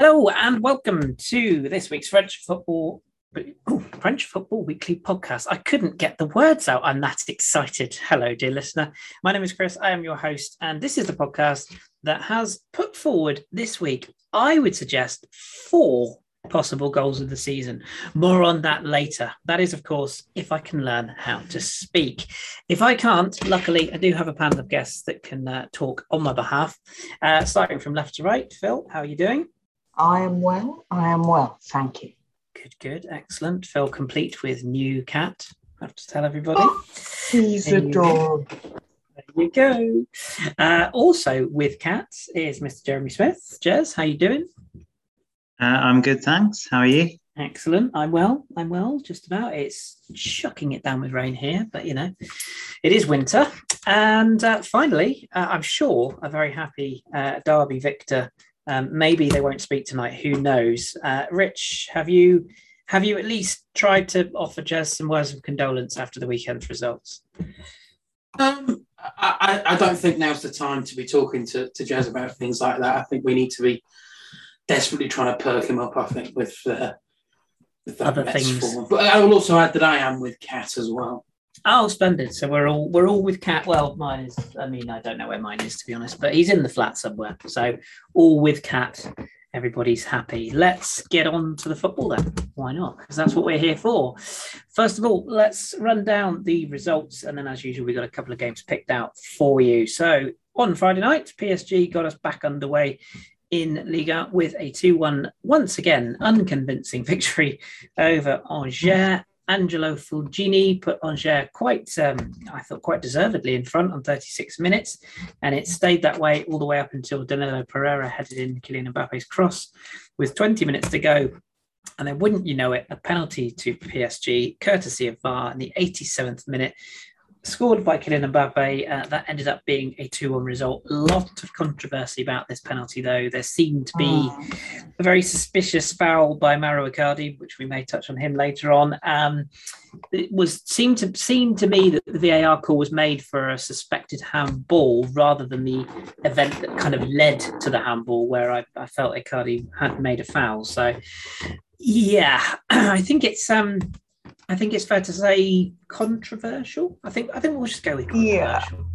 Hello and welcome to this week's French football French Football Weekly podcast. I couldn't get the words out. I'm that excited. Hello, dear listener. My name is Chris. I am your host, and this is the podcast that has put forward this week, I would suggest, four possible goals of the season. More on that later. That is, of course, if I can learn how to speak. If I can't, luckily, I do have a panel of guests that can uh, talk on my behalf. Uh, starting from left to right, Phil, how are you doing? I am well. I am well. Thank you. Good, good. Excellent. Phil, complete with new cat. I have to tell everybody. Oh, he's adorable. There you go. Uh, also with cats is Mr. Jeremy Smith. Jez, how you doing? Uh, I'm good, thanks. How are you? Excellent. I'm well. I'm well, just about. It's chucking it down with rain here, but you know, it is winter. And uh, finally, uh, I'm sure a very happy uh, Derby victor. Um, maybe they won't speak tonight. Who knows? Uh, Rich, have you have you at least tried to offer Jez some words of condolence after the weekend's results? Um, I, I don't think now's the time to be talking to, to Jez about things like that. I think we need to be desperately trying to perk him up. I think with, uh, with Other things. Form. But I will also add that I am with Cat as well. Oh, splendid! So we're all we're all with Cat. Well, mine is. I mean, I don't know where mine is to be honest, but he's in the flat somewhere. So all with Cat. Everybody's happy. Let's get on to the football then. Why not? Because that's what we're here for. First of all, let's run down the results, and then, as usual, we've got a couple of games picked out for you. So on Friday night, PSG got us back underway in Liga with a 2 1, once again, unconvincing victory over Angers. Angelo Fulgini put Angers quite, um, I thought, quite deservedly in front on 36 minutes, and it stayed that way all the way up until Danilo Pereira headed in Kylian Mbappe's cross with 20 minutes to go. And then, wouldn't you know it, a penalty to PSG, courtesy of VAR, in the 87th minute, scored by Kylian Mbappe. Uh, that ended up being a 2 1 result. A lot of controversy about this penalty, though. There seemed to be Oh. a very suspicious foul by Mauro Icardi, which we may touch on him later on. Um, it was seemed to seem to me that the VAR call was made for a suspected handball rather than the event that kind of led to the handball, where I, I felt Icardi had made a foul. So, yeah, I think it's um, I think it's fair to say controversial. I think I think we'll just go with Yeah. controversial.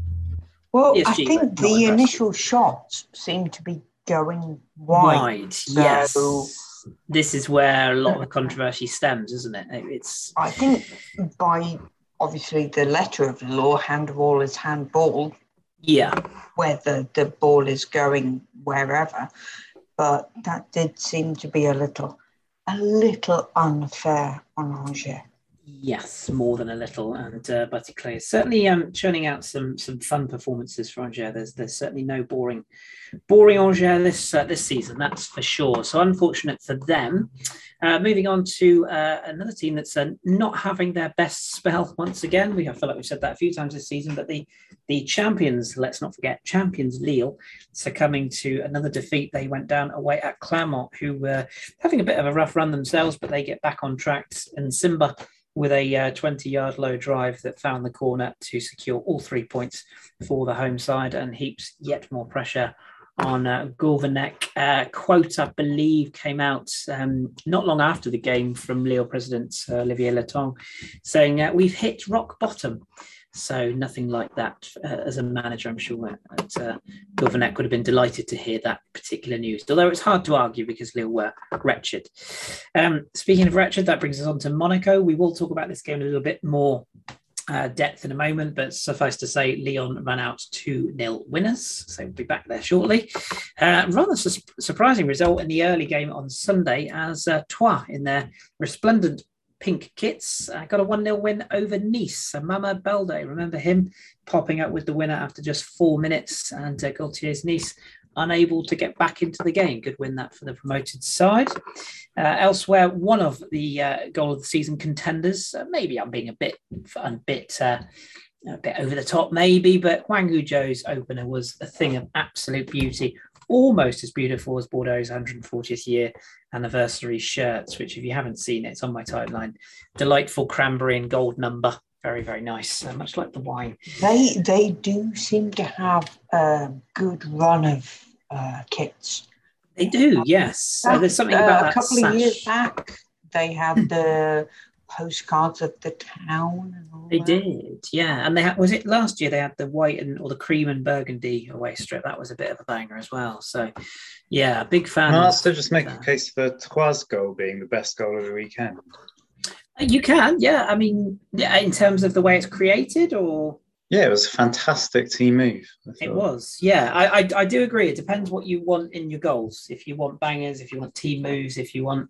Well, I think the initial shots seem to be going wide. Wide, So- yes. This is where a lot of the controversy stems, isn't it? It's I think by obviously the letter of the law, handball is handball, yeah, whether the ball is going wherever. But that did seem to be a little, a little unfair on Angers. Yes, more than a little, and uh, Baticle is certainly um, churning out some some fun performances for Angers. There's there's certainly no boring boring Angers this uh, this season, that's for sure. So unfortunate for them. Uh, moving on to uh, another team that's uh, not having their best spell once again. We feel like we've said that a few times this season, but the the champions, let's not forget, champions Lille, succumbing to another defeat. They went down away at Clermont, who were having a bit of a rough run themselves, but they get back on track. And Simba with a 20 yard low drive that found the corner to secure all three points for the home side and heaps yet more pressure on uh, Gourvennec. Uh, quote, I believe, came out um, not long after the game from Lille president uh, Olivier Letang saying, uh, We've hit rock bottom. So nothing like that uh, as a manager, I'm sure. Uh, Gourvennec would have been delighted to hear that particular news, although it's hard to argue because Lille were wretched. Um, speaking of wretched, that brings us on to Monaco. We will talk about this game a little bit more uh, depth in a moment, but suffice to say, Lyon ran out 2 0 winners. So we'll be back there shortly. Uh, rather su- surprising result in the early game on Sunday as uh, Troyes, in their resplendent pink kits, I got a 1 0 win over Nice. So Mama Balde, remember him popping up with the winner after just four minutes, and uh, Galtier's Nice unable to get back into the game. Good win that for the promoted side. Uh, elsewhere, one of the uh, goal of the season contenders. Uh, maybe I'm being a bit, a bit, uh, a bit over the top, maybe, but Hwang Ui-jo's opener was a thing of absolute beauty. Almost as beautiful as Bordeaux's 140th year anniversary shirts, which, if you haven't seen it, it's on my timeline. Delightful cranberry and gold number. Very, very nice. Uh, much like the wine. They they do seem to have a good run of uh, kits. They do, yes. So there's something Uh, about a that couple of years back. They had the postcards of the town. And all They that. did, yeah. And they had, was it last year they had the white and or the cream and burgundy away strip. That was a bit of a banger as well. So, yeah, big fan. Can I of also just make a case for Tquaz goal being the best goal of the weekend? Uh, you can, yeah. I mean, yeah, in terms of the way it's created, or Yeah, it was a fantastic team move. It was, yeah. I, I I do agree. It depends what you want in your goals. If you want bangers, if you want team moves, if you want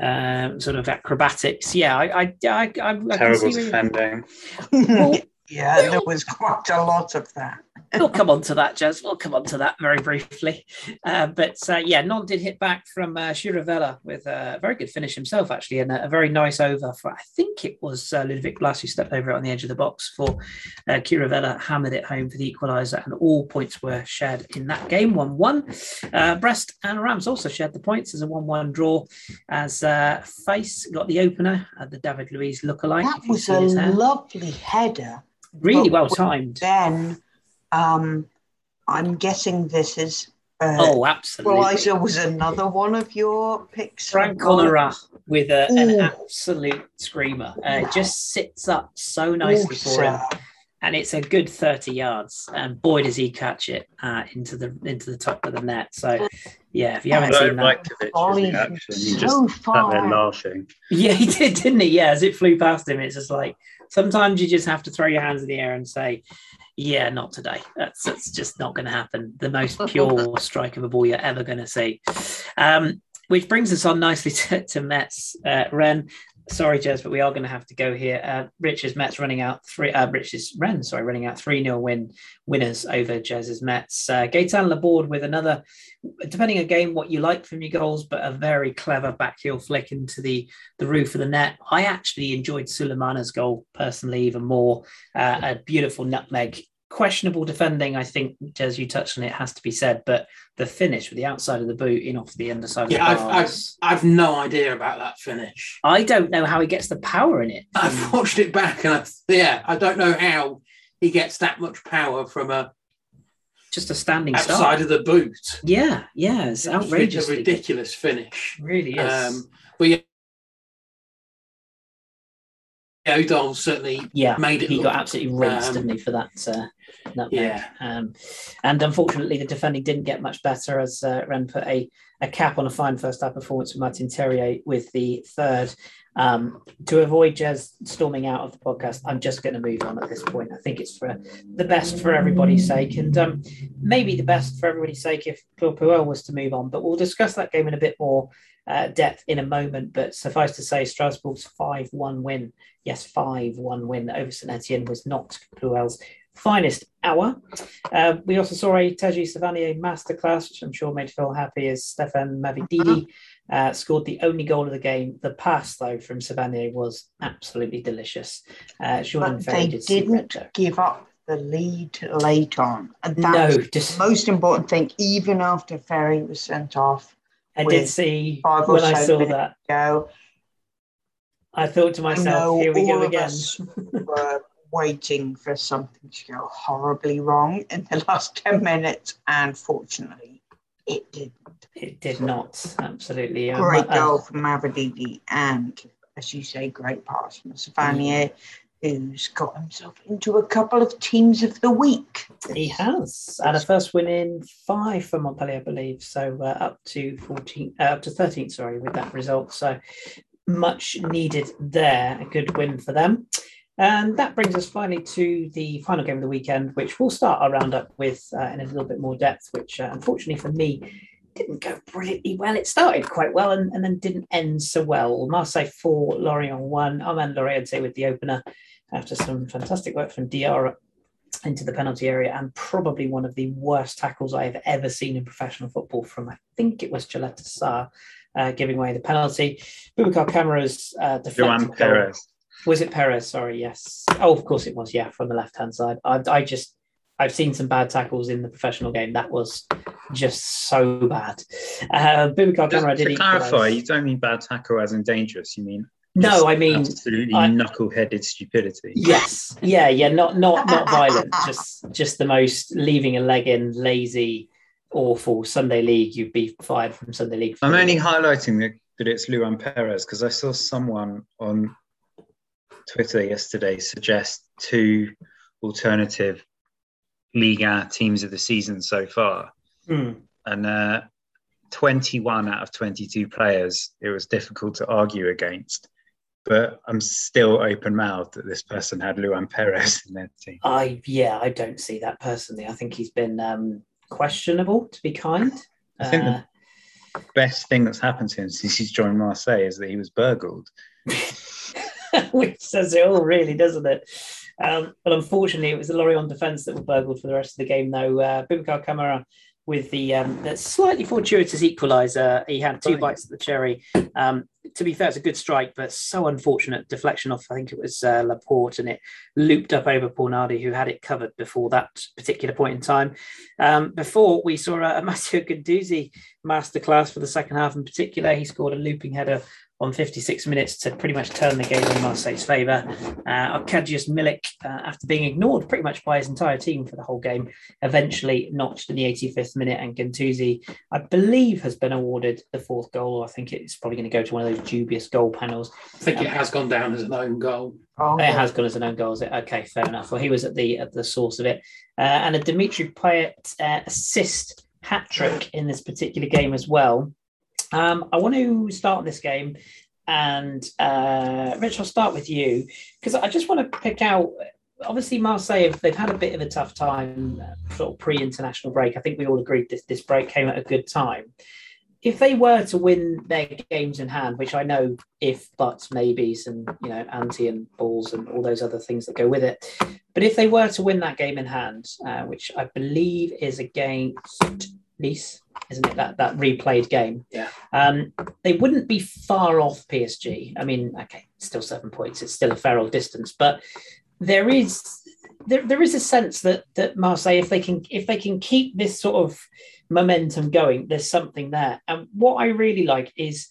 um, sort of acrobatics, yeah. I I I, I, I Terrible see defending. Well, yeah, there was quite a lot of that. We'll come on to that, Jez. We'll come on to that very briefly. Uh, but uh, yeah, Nantes did hit back from uh, Chirivella with a very good finish himself, actually, and a, a very nice over for, I think it was uh, Ludovic Blas who stepped over it on the edge of the box for uh, Chirivella, hammered it home for the equaliser, and all points were shared in that game 1 1. Uh, Brest and Reims also shared the points as a 1 1 draw, as uh, Face got the opener at the David Luiz lookalike. That was a hair. lovely header. really well timed. Then, um, I'm guessing this is. Uh, Oh, absolutely. Equalizer was another one of your picks. Frank Oh, with a, an absolute screamer. Uh, it just sits up so nicely for him, awesome. and it's a good thirty yards. And boy, does he catch it uh, into the into the top of the net. So, yeah, if you haven't I seen that, like Kovic's Ollie reaction. He so just sat there far. laughing. yeah, he did, didn't he? Yeah, as it flew past him, it's just like sometimes you just have to throw your hands in the air and say. Yeah, not today. That's that's just not going to happen. The most pure strike of a ball you're ever going to see. Um, which brings us on nicely to, to Metz. Uh, Rennes, sorry, Jez, but we are going to have to go here. Uh, Rich's Metz running out three. Uh, Rich's Rennes, sorry, running out three 0 win winners over Jez's Metz. Uh, Gaetan Laborde with another, depending again what you like from your goals, but a very clever backheel flick into the the roof of the net. I actually enjoyed Sulemana's goal personally even more. Uh, a beautiful nutmeg. Questionable defending, I think, as you touched on it, has to be said. But the finish with the outside of the boot in off the underside Yeah, of the I've. I've I've no idea about that finish. I don't know how he gets the power in it. I've watched it back, and I, yeah, I don't know how he gets that much power from a Just a standing outside start. of the boot. Yeah, yeah, it's It's a ridiculous finish. Really is. Um, but yeah, Udol certainly yeah, made it he look- got absolutely rinsed, um, didn't he, for that uh, Yeah. Um, and unfortunately, the defending didn't get much better as uh, Rennes put a, a cap on a fine first half performance with Martin Terrier with the third. Um, to avoid Jez storming out of the podcast, I'm just going to move on at this point. I think it's for the best for everybody's sake, and um, maybe the best for everybody's sake if Claude Puel was to move on. But we'll discuss that game in a bit more uh, depth in a moment. But suffice to say, Strasbourg's 5 1 win, yes, 5 1 win over St Etienne was not Puel's finest hour. Uh, we also saw a Teji Savanier masterclass, which I'm sure made Phil happy as Stephy Mavididi uh, scored the only goal of the game. The pass, though, from Savanier was absolutely delicious. Uh, Jordan But they did didn't give up the lead late on. And that No, just the most important thing, even after Ferri was sent off. I did see five or when I so saw minutes that. Go. I thought to myself, "Here we go again." were waiting for something to go horribly wrong in the last 10 minutes, and fortunately, it didn't. It did not absolutely. Um, Great uh, goal from Mavididi, and as you say, great pass from Savanier, who's got himself into a couple of teams of the week. He has and a first win in five for Montpellier, I believe. So uh, up to 14, uh, up to 13, sorry, with that result. So much needed there. A good win for them. And that brings us finally to the final game of the weekend, which we'll start our roundup with uh, in a little bit more depth, which uh, unfortunately for me didn't go brilliantly well. It started quite well and, and then didn't end so well. Marseille 4, Lorient 1, Armand Laurienté with the opener after some fantastic work from Diarra into the penalty area and probably one of the worst tackles I have ever seen in professional football from, I think it was Gillette Sarr uh, giving away the penalty. Boubacar Camara's uh, Joan deflected goal. Peres. Was it Peres? Sorry, yes. Oh, of course it was. Yeah, from the left hand side. I, I just, I've seen some bad tackles in the professional game. That was just so bad. Uh, Boubacar Just Camara did to clarify, you don't mean bad tackle as in dangerous. You mean No, I mean absolutely I- knuckle-headed stupidity. Yes, yeah, yeah, not not not violent, just just the most leaving a leg in, lazy, awful. Sunday League, you'd be fired from Sunday League. I'm only highlighting that, that it's Luan Peres because I saw someone on Twitter yesterday suggest two alternative Liga teams of the season so far. Mm. And uh, 21 out of 22 players, it was difficult to argue against. But I'm still open mouthed that this person had Luan Peres in their team. I yeah, I don't see that personally. I think he's been um, questionable, to be kind. I think Uh, the best thing that's happened to him since he's joined Marseille is that he was burgled. which says it all, really, doesn't it? Um, but unfortunately, it was the Lorient defence that were burgled for the rest of the game, though. Uh, Boubacar Camara with the, um, the slightly fortuitous equaliser. He had two bites at the cherry. Um, to be fair, it's a good strike, but so unfortunate deflection off, I think it was uh, Laporte, and it looped up over Paul Nardi, who had it covered before that particular point in time. Um, before we saw a, a Matteo Guendouzi masterclass for the second half in particular. He scored a looping header on 56 minutes to pretty much turn the game in Marseille's favour. Uh, Arkadiusz Milik, uh, after being ignored pretty much by his entire team for the whole game, eventually notched in the 85th minute. And Guendouzi, I believe, has been awarded the fourth goal. I think it's probably going to go to one of those dubious goal panels. I think it has gone down as an own goal. Oh, It has gone as an own goal. Is it? Okay, fair enough. Well, he was at the at the source of it, uh, and a Dimitri Payet uh, assist hat trick in this particular game as well. Um, I want to start this game, and uh, Rich, I'll start with you because I just want to pick out. Obviously, Marseille they've had a bit of a tough time, uh, sort of pre-international break. I think we all agreed this this break came at a good time. If they were to win their games in hand, which I know if buts, maybes, and you know anti and balls and all those other things that go with it, but if they were to win that game in hand, uh, which I believe is against Nice, isn't it? That that replayed game. Yeah. Um, they wouldn't be far off PSG. I mean, okay, still seven points. It's still a fair old distance, but there is there, there is a sense that that Marseille, if they can if they can keep this sort of momentum going, there's something there. And what I really like is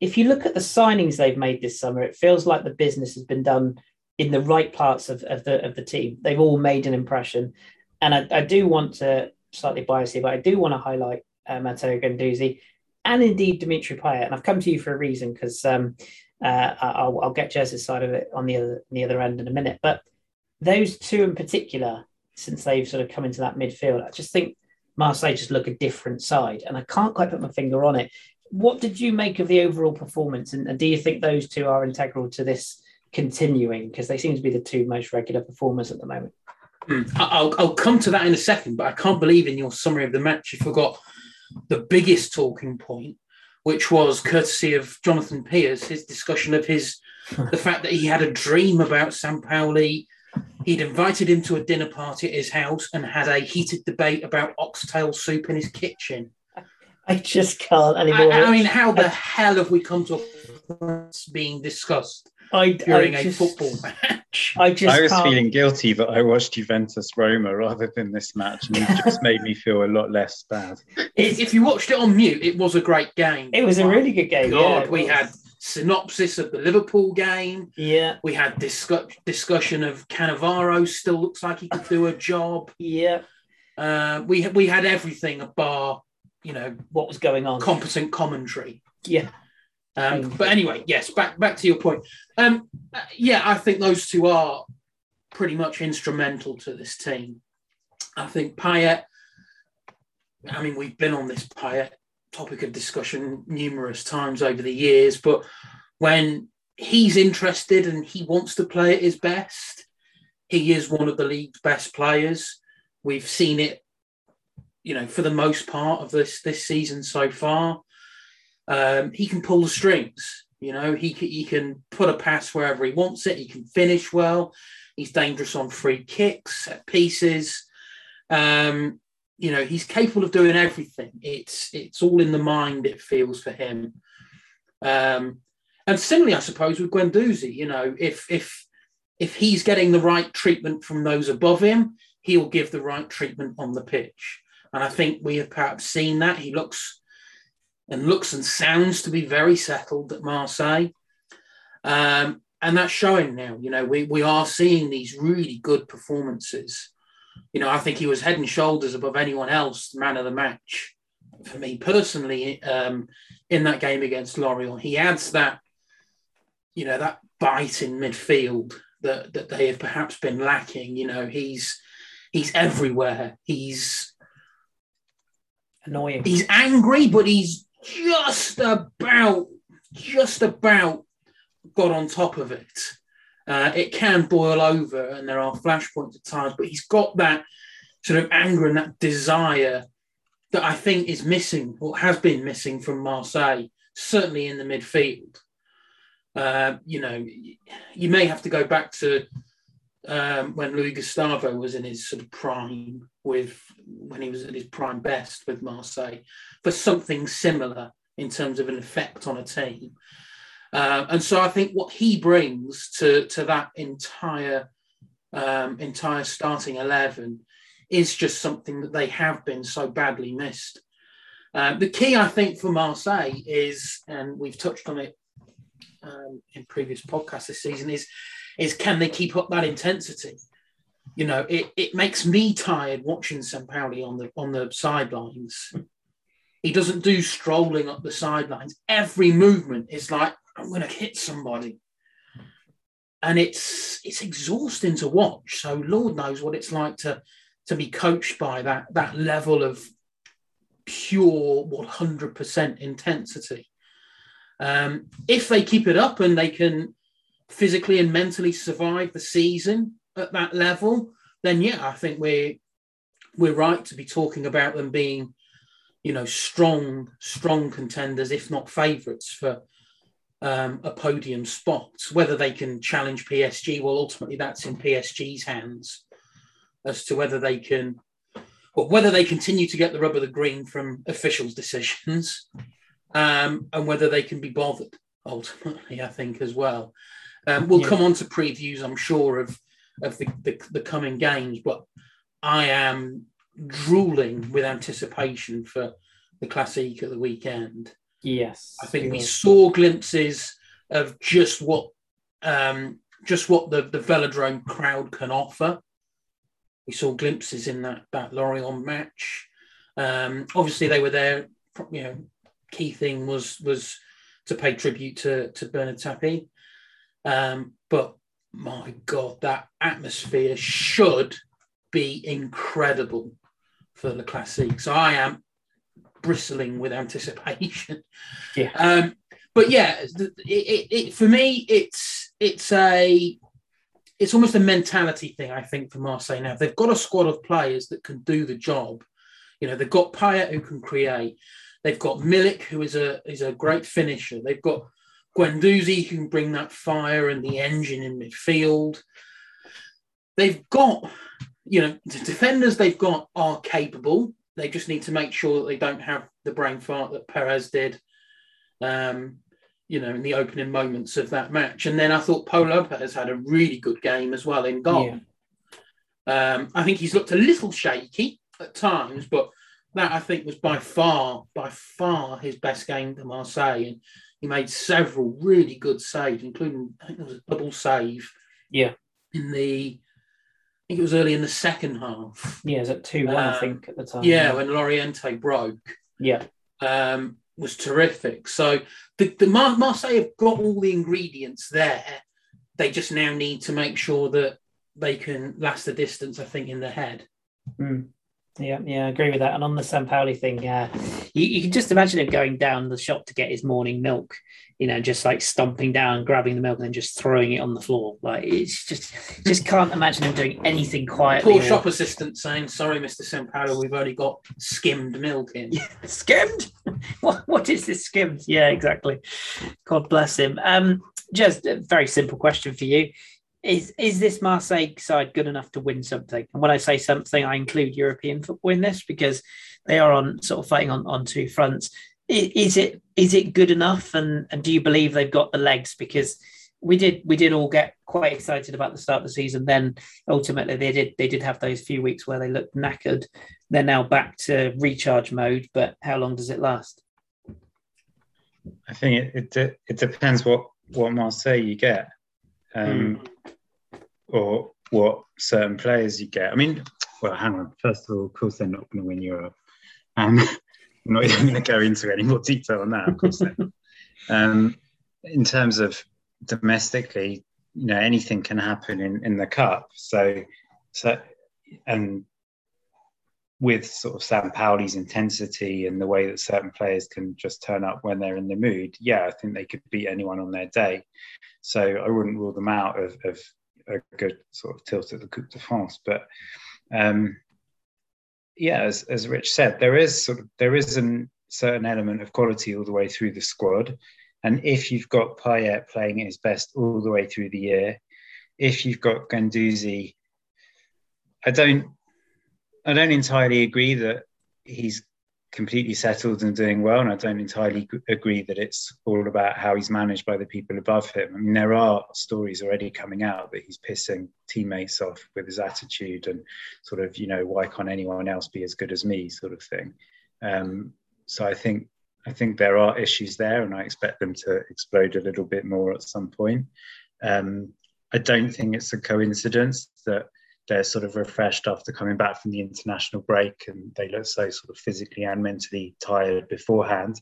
if you look at the signings they've made this summer, it feels like the business has been done in the right parts of, of the of the team. They've all made an impression, and I, I do want to slightly bias here, but I do want to highlight uh, Matteo Guendouzi and indeed Dimitri Payet. And I've come to you for a reason because um, uh, I'll, I'll get Jez's side of it on the other the other end in a minute. But those two in particular, since they've sort of come into that midfield, I just think Marseille just look a different side, and I can't quite put my finger on it. What did you make of the overall performance, and, and do you think those two are integral to this continuing? Because they seem to be the two most regular performers at the moment. Hmm. I- I'll, I'll come to that in a second, but I can't believe in your summary of the match you forgot the biggest talking point, which was courtesy of Jonathan Pearce, his discussion of his the fact that he had a dream about Sampaoli. He'd invited him to a dinner party at his house and had a heated debate about oxtail soup in his kitchen. I just can't I, anymore. I mean, how the hell have we come to a point being discussed I, during I a just, football match? I just I was can't. feeling guilty that I watched Juventus Roma rather than this match, and it just made me feel a lot less bad. If, if you watched it on mute, it was a great game. It was a really good game. God, yeah, we was. had synopsis of the Liverpool game. Yeah, We had discuss- discussion of Cannavaro still looks like he could do a job. yeah. Uh, we we had everything a bar, you know, What was going on? competent commentary. yeah, Um, but anyway, yes, back back to your point. Um, uh, yeah, I think those two are pretty much instrumental to this team. I think Payet. I mean, we've been on this Payet topic of discussion numerous times over the years, but when he's interested and he wants to play at his best, he is one of the league's best players. We've seen it, you know, for the most part of this this season so far. Um, he can pull the strings. You know, he can, he can put a pass wherever he wants it. He can finish well. He's dangerous on free kicks, set pieces. Um, you know, he's capable of doing everything. It's it's all in the mind. It feels for him. Um, and similarly, I suppose with Guendouzi, you know, if if if he's getting the right treatment from those above him, he'll give the right treatment on the pitch. And I think we have perhaps seen that. He looks and looks and sounds to be very settled at Marseille. Um, and that's showing now. You know, we, we are seeing these really good performances you know, I think he was head and shoulders above anyone else, man of the match. For me personally, um, in that game against Lorient, he adds that, you know, that bite in midfield that that they have perhaps been lacking. You know, he's he's everywhere. He's Annoying. he's angry, but he's just about just about got on top of it. Uh, it can boil over, and there are flashpoints at times, but he's got that sort of anger and that desire that I think is missing or has been missing from Marseille, certainly in the midfield. Uh, you know, you may have to go back to um, when Luiz Gustavo was in his sort of prime with when he was at his prime best with Marseille for something similar in terms of an effect on a team. Uh, and so I think what he brings to to that entire um, entire starting eleven is just something that they have been so badly missed. Uh, the key, I think, for Marseille is, and we've touched on it um, in previous podcasts this season, is is can they keep up that intensity? You know, it, it makes me tired watching Sampaoli on the on the sidelines. He doesn't do strolling up the sidelines. Every movement is like, I'm to hit somebody. And it's it's exhausting to watch. So Lord knows what it's like to to be coached by that that level of pure 100% intensity. Um, if they keep it up and they can physically and mentally survive the season at that level, then yeah, I think we're we're right to be talking about them being, you know, strong, strong contenders, if not favourites for um, a podium spot. Whether they can challenge PSG, well, ultimately that's in PSG's hands as to whether they can, well, whether they continue to get the rub of the green from officials' decisions, um, and whether they can be bothered. Ultimately, I think as well. Um, we'll Yeah. come on to previews, I'm sure, of of the, the, the coming games, but I am drooling with anticipation for the Classique at the weekend. Yes. I think we You're- saw glimpses of just what um, just what the, the Velodrome crowd can offer. We saw glimpses in that that Lorient match. Um, obviously, they were there. You know, key thing was was to pay tribute to to Bernard Tapie. Um, but my God, that atmosphere should be incredible for the Classique. So I am bristling with anticipation. Yeah. Um, but yeah, it, it, it, for me, it's it's a it's almost a mentality thing. I think for Marseille now, they've got a squad of players that can do the job. You know, they've got Payet who can create. They've got Milik who is a is a great finisher. They've got Guendouzi who can bring that fire and the engine in midfield. They've got, you know, the defenders they've got are capable. They just need to make sure that they don't have the brain fart that Peres did, um, you know, in the opening moments of that match. And then I thought Pau Lopez had a really good game as well in goal. Um, I think he's looked a little shaky at times, but that I think was by far, by far his best game to Marseille. And he made several really good saves, including I think there was a double save. Yeah. In the, I think it was early in the second half. Yeah, it was at 2 1, I Um, think, at the time. Yeah, when Loriente broke Yeah. um, was terrific. So the, the Mar- Marseille have got all the ingredients there. They just now need to make sure that they can last the distance. I think in the head. Mm. Yeah, yeah, I agree with that. And on the Sampaoli thing, uh, you, you can just imagine him going down the shop to get his morning milk, you know, just like stomping down, grabbing the milk, and then just throwing it on the floor. Like it's just, just can't imagine him doing anything quietly. Poor or- shop assistant saying, "Sorry, Mister Sampaio, we've only got skimmed milk in." skimmed. what, what is this skimmed? Yeah, exactly. God bless him. Um, just a very simple question for you. Is is this Marseille side good enough to win something? And when I say something, I include European football in this because they are on sort of fighting on, on two fronts. Is it is it good enough? And and do you believe they've got the legs? Because we did we did all get quite excited about the start of the season. Then ultimately they did they did have those few weeks where they looked knackered. They're now back to recharge mode, but how long does it last? I think it, it it depends what what Marseille you get, um, or what certain players you get. I mean, well, hang on. First of all, of course, they're not going to win Europe. Um, I'm not even going to go into any more detail on that, of course. um, in terms of domestically, you know, anything can happen in, in the cup. So, so, and with sort of Sam Sampaoli's intensity and the way that certain players can just turn up when they're in the mood, yeah, I think they could beat anyone on their day. So I wouldn't rule them out of, of a good sort of tilt at the Coupe de France. But um, yeah, as, as Rich said, there is sort of there is a certain element of quality all the way through the squad. And if you've got Payet playing at his best all the way through the year, if you've got Guendouzi, I don't I don't entirely agree that he's completely settled and doing well, and I don't entirely agree that it's all about how he's managed by the people above him. I mean, there are stories already coming out that he's pissing teammates off with his attitude and sort of, you know, why can't anyone else be as good as me, sort of thing. Um, so I think I think there are issues there, and I expect them to explode a little bit more at some point. Um, I don't think it's a coincidence that they're sort of refreshed after coming back from the international break and they look so sort of physically and mentally tired beforehand.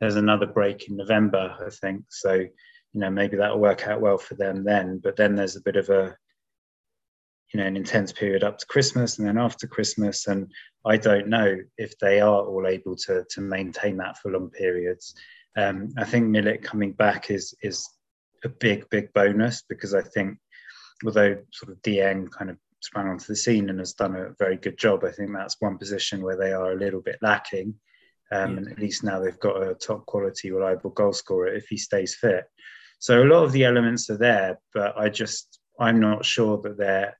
There's another break in November, I think. So, you know, maybe that'll work out well for them then. But then there's a bit of a, you know, an intense period up to Christmas and then after Christmas. And I don't know if they are all able to, to maintain that for long periods. Um, I think Milik coming back is is a big, big bonus because I think although sort of Dieng kind of sprang onto the scene and has done a very good job. I think that's one position where they are a little bit lacking. Um, yeah. And at least now they've got a top quality, reliable goal scorer if he stays fit. So a lot of the elements are there, but I just, I'm not sure that they're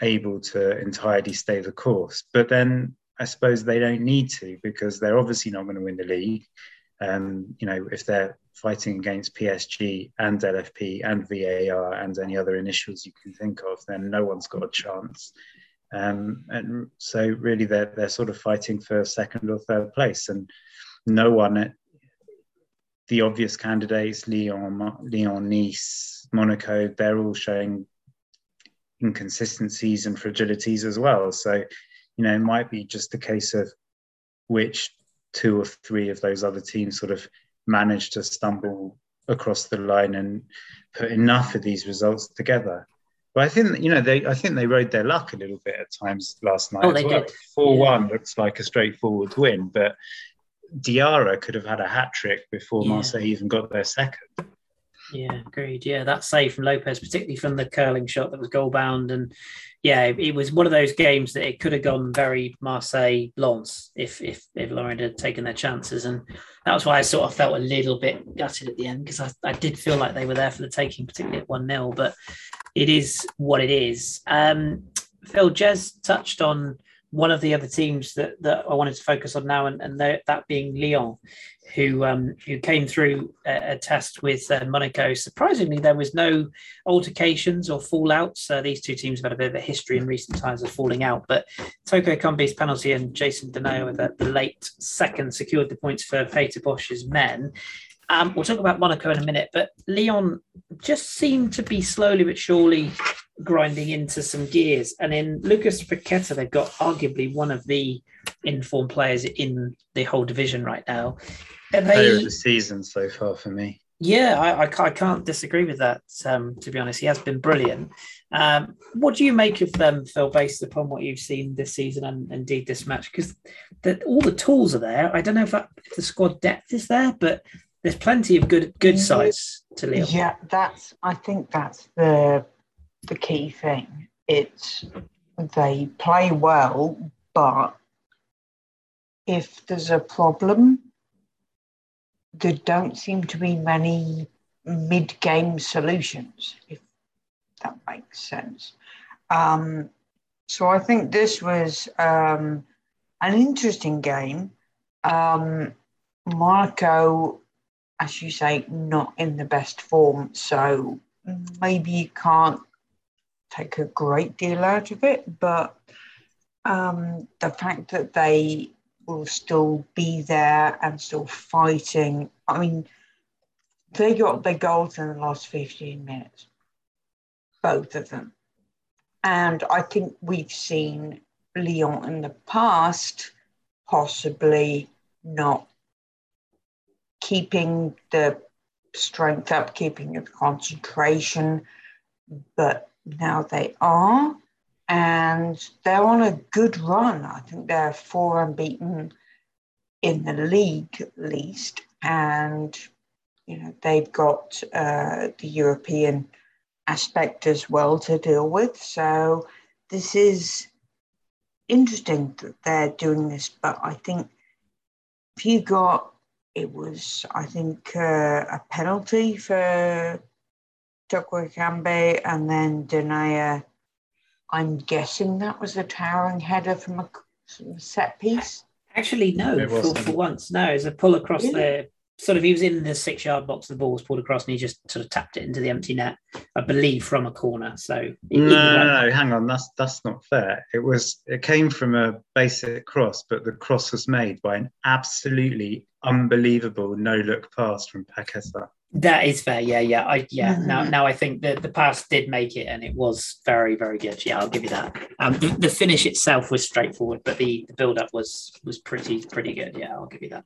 able to entirely stay the course. But then I suppose they don't need to because they're obviously not going to win the league. Um, you know, if they're fighting against PSG and LFP and VAR and any other initials you can think of, then no one's got a chance. Um, and so really they're, they're sort of fighting for second or third place and no one, the obvious candidates, Lyon, Lyon, Nice, Monaco, they're all showing inconsistencies and fragilities as well. So, you know, it might be just a case of which two or three of those other teams sort of managed to stumble across the line and put enough of these results together. But I think you know they I think they rode their luck a little bit at times last night. Oh, they well. did. Four one looks like a straightforward win, but Diarra could have had a hat trick before yeah. Marseille even got their second. Yeah, agreed. Yeah, that save from Lopez, particularly from the curling shot that was goal bound, and yeah, it was one of those games that it could have gone very Marseille Lens if if if Lorient had taken their chances, and that was why I sort of felt a little bit gutted at the end because I, I did feel like they were there for the taking, particularly at one 0 But it is what it is. Um, Phil Jez touched on one of the other teams that, that I wanted to focus on now, and, and that being Lyon, who um, who came through a, a test with uh, Monaco. Surprisingly, there was no altercations or fallouts. Uh, these two teams have had a bit of a history in recent times of falling out, but Toko Ekambi's penalty and Jason Denayer with the, late second secured the points for Peter Bosz's men. Um, we'll talk about Monaco in a minute, but Lyon just seemed to be slowly but surely grinding into some gears. And in Lucas Paqueta, they've got arguably one of the informed players in the whole division right now. Are they, Player of the season so far for me. Yeah, I, I, I can't disagree with that. Um, to be honest, he has been brilliant. Um, what do you make of them, Phil, based upon what you've seen this season and indeed this match? Because all the tools are there. I don't know if, that, if the squad depth is there, but there's plenty of good good sides to Lyon. Yeah, that's. I think that's the the key thing. It's they play well, but if there's a problem, there don't seem to be many mid-game solutions, if that makes sense. Um, so I think this was um, an interesting game. Um, Monaco as you say, not in the best form. So maybe you can't take a great deal out of it, but um, the fact that they will still be there and still fighting. I mean, they got their goals in the last 15 minutes, both of them. And I think we've seen Lyon in the past, possibly not keeping the strength up, keeping the concentration, but now they are. And they're on a good run. I think they're four unbeaten in the league at least. And, you know, they've got uh, the European aspect as well to deal with. So this is interesting that they're doing this, but I think if you got it was I think uh, a penalty for Toko Ekambi and then Denayer. I'm guessing that was a towering header from a, from a set piece. Actually, no, for, for, once, no. It's a pull across really? the sort of he was in the six yard box, the ball was pulled across, and he just sort of tapped it into the empty net, I believe, from a corner. So no, no, no, hang on, that's that's not fair. It was it came from a basic cross, but the cross was made by an absolutely unbelievable no look pass from Paqueta. That is fair. Yeah, yeah. I yeah. Mm-hmm. Now now I think that the pass did make it and it was very, very good. Yeah, I'll give you that. Um the, the finish itself was straightforward, but the, the build up was was pretty pretty good. Yeah, I'll give you that.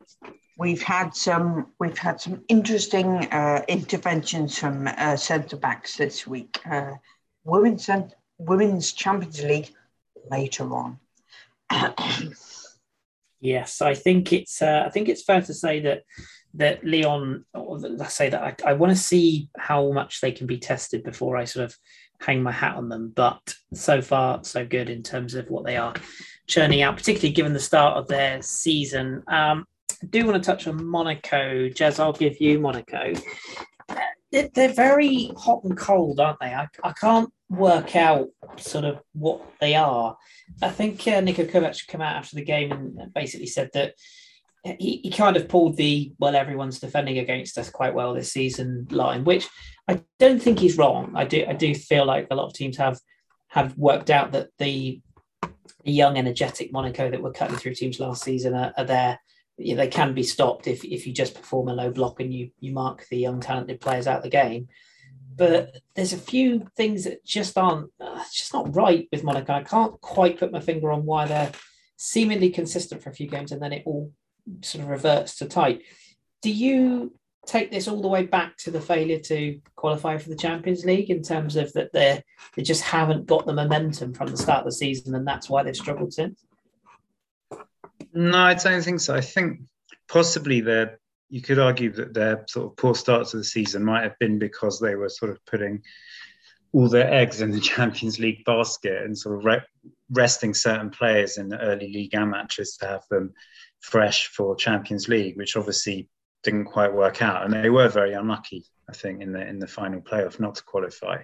We've had some we've had some interesting uh, interventions from uh, centre backs this week. Uh, women's women's Champions League later on. yes, I think it's uh, I think it's fair to say that that Lyon, let's say that I, I want to see how much they can be tested before I sort of hang my hat on them. But so far, so good in terms of what they are churning out, particularly given the start of their season. Um, I do want to touch on Monaco. Jez, I'll give you Monaco. They're, they're very hot and cold, aren't they? I, I can't work out sort of what they are. I think uh, Niko Kovac came out after the game and basically said that he, he kind of pulled the well everyone's defending against us quite well this season line which i don't think he's wrong. I do i do feel like a lot of teams have have worked out that the, young energetic monaco that were cutting through teams last season are, are there. Yeah, they can be stopped if, if you just perform a low block and you you mark the young talented players out of the game. But there's a few things that just aren't uh, just not right with monaco. I can't quite put my finger on why they're seemingly consistent for a few games and then it all sort of reverts to type. Do you take this all the way back to the failure to qualify for the Champions League in terms of that they they just haven't got the momentum from the start of the season and that's why they've struggled since? No, I don't think so. I think possibly they're you could argue that their sort of poor start to the season might have been because they were sort of putting all their eggs in the Champions League basket and sort of re- resting certain players in the early league matches to have them fresh for Champions League, which obviously didn't quite work out, and they were very unlucky, I think, in the in the final playoff not to qualify.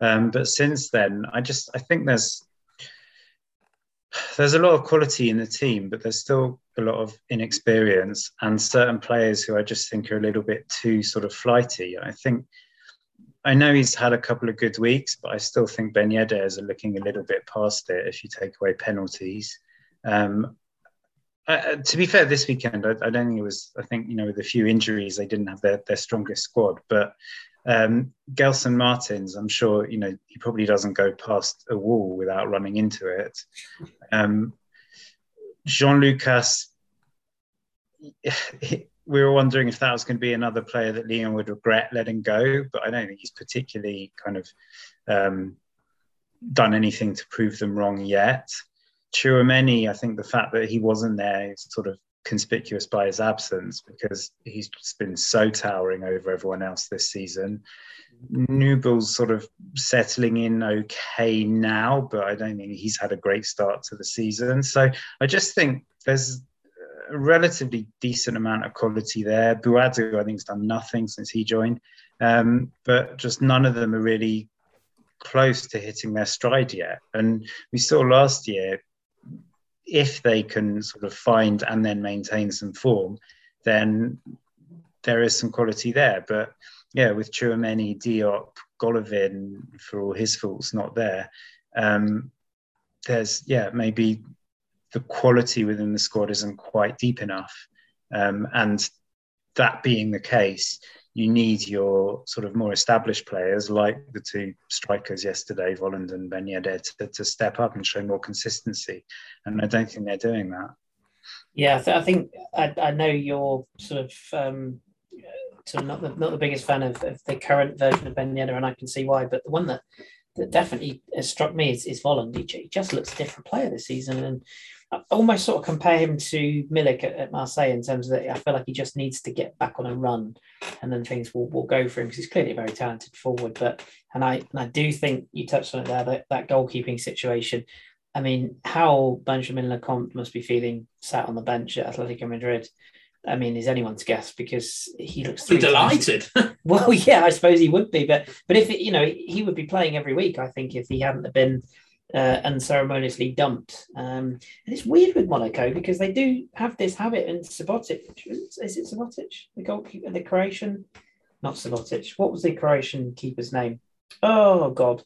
Um, but since then, I just I think there's there's a lot of quality in the team, but there's still a lot of inexperience and certain players who I just think are a little bit too sort of flighty. I think I know he's had a couple of good weeks, but I still think Ben Yedder are looking a little bit past it if you take away penalties. Um, uh, uh, to be fair, this weekend I, I, don't think it was. I think you know with a few injuries they didn't have their, their strongest squad, but um, Gelson Martins, I'm sure you know he probably doesn't go past a wall without running into it. Um, Jean Lucas, we were wondering if that was going to be another player that Lyon would regret letting go, but I don't think he's particularly kind of um, done anything to prove them wrong yet. Tchouameni, I think the fact that he wasn't there is sort of conspicuous by his absence because he's just been so towering over everyone else this season. Nubel's sort of settling in okay now, but I don't think he's had a great start to the season. So I just think there's a relatively decent amount of quality there. Boadu, I think, has done nothing since he joined, um, but just none of them are really close to hitting their stride yet. And we saw last year if they can sort of find and then maintain some form, then there is some quality there. But yeah, with Tchouameni, Diop, Golovin, for all his faults, not there. Um, there's yeah maybe the quality within the squad isn't quite deep enough, um, and that being the case, you need your sort of more established players like the two strikers yesterday, Volland and Ben Yedder, to, to step up and show more consistency. And I don't think they're doing that. Yeah, I, th- I think I, I, know you're sort of um, sort of not the, not the biggest fan of, of the current version of Ben Yedder, and I can see why. But the one that, that definitely has struck me is, is Volland. He, he just looks a different player this season, and I almost sort of compare him to Milik at, at, Marseille in terms of that I feel like he just needs to get back on a run, and then things will, will go for him because he's clearly a very talented forward. But and I and I do think you touched on it there that, that goalkeeping situation. I mean, how Benjamin Lecomte must be feeling sat on the bench at Atletico Madrid. I mean, is anyone's guess because he looks delighted. well, yeah, I suppose he would be, but but if it, you know he would be playing every week, I think if he hadn't been uh, unceremoniously dumped. Um, and it's weird with Monaco because they do have this habit, and Subotic is it Subotic, the goalkeeper, the Croatian, not Subotic. What was the Croatian keeper's name? Oh God,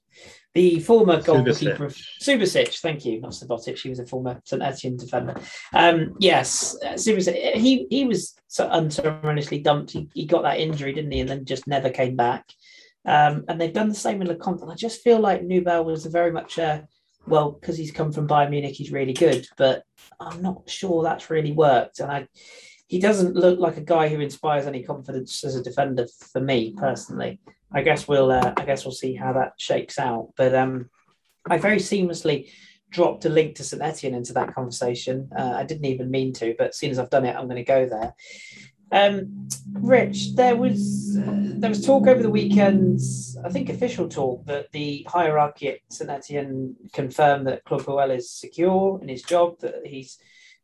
the former goalkeeper of Subasic. Thank you, not Subotic. He was a former St Etienne defender. Um, yes, uh, Subasic. He he was so unceremoniously dumped. He, he got that injury, didn't he? And then just never came back. Um, and they've done the same with Lecomte. And I just feel like Nubel was very much a, well, because he's come from Bayern Munich, he's really good, but I'm not sure that's really worked. And I, he doesn't look like a guy who inspires any confidence as a defender for me personally. I guess we'll, uh, I guess we'll see how that shakes out. But um, I very seamlessly dropped a link to St Etienne into that conversation. Uh, I didn't even mean to, but as soon as I've done it, I'm going to go there. Um, Rich, there was uh, there was talk over the weekend, I think official talk, that the hierarchy at St Etienne confirmed that Claude Puel is secure in his job, that he's,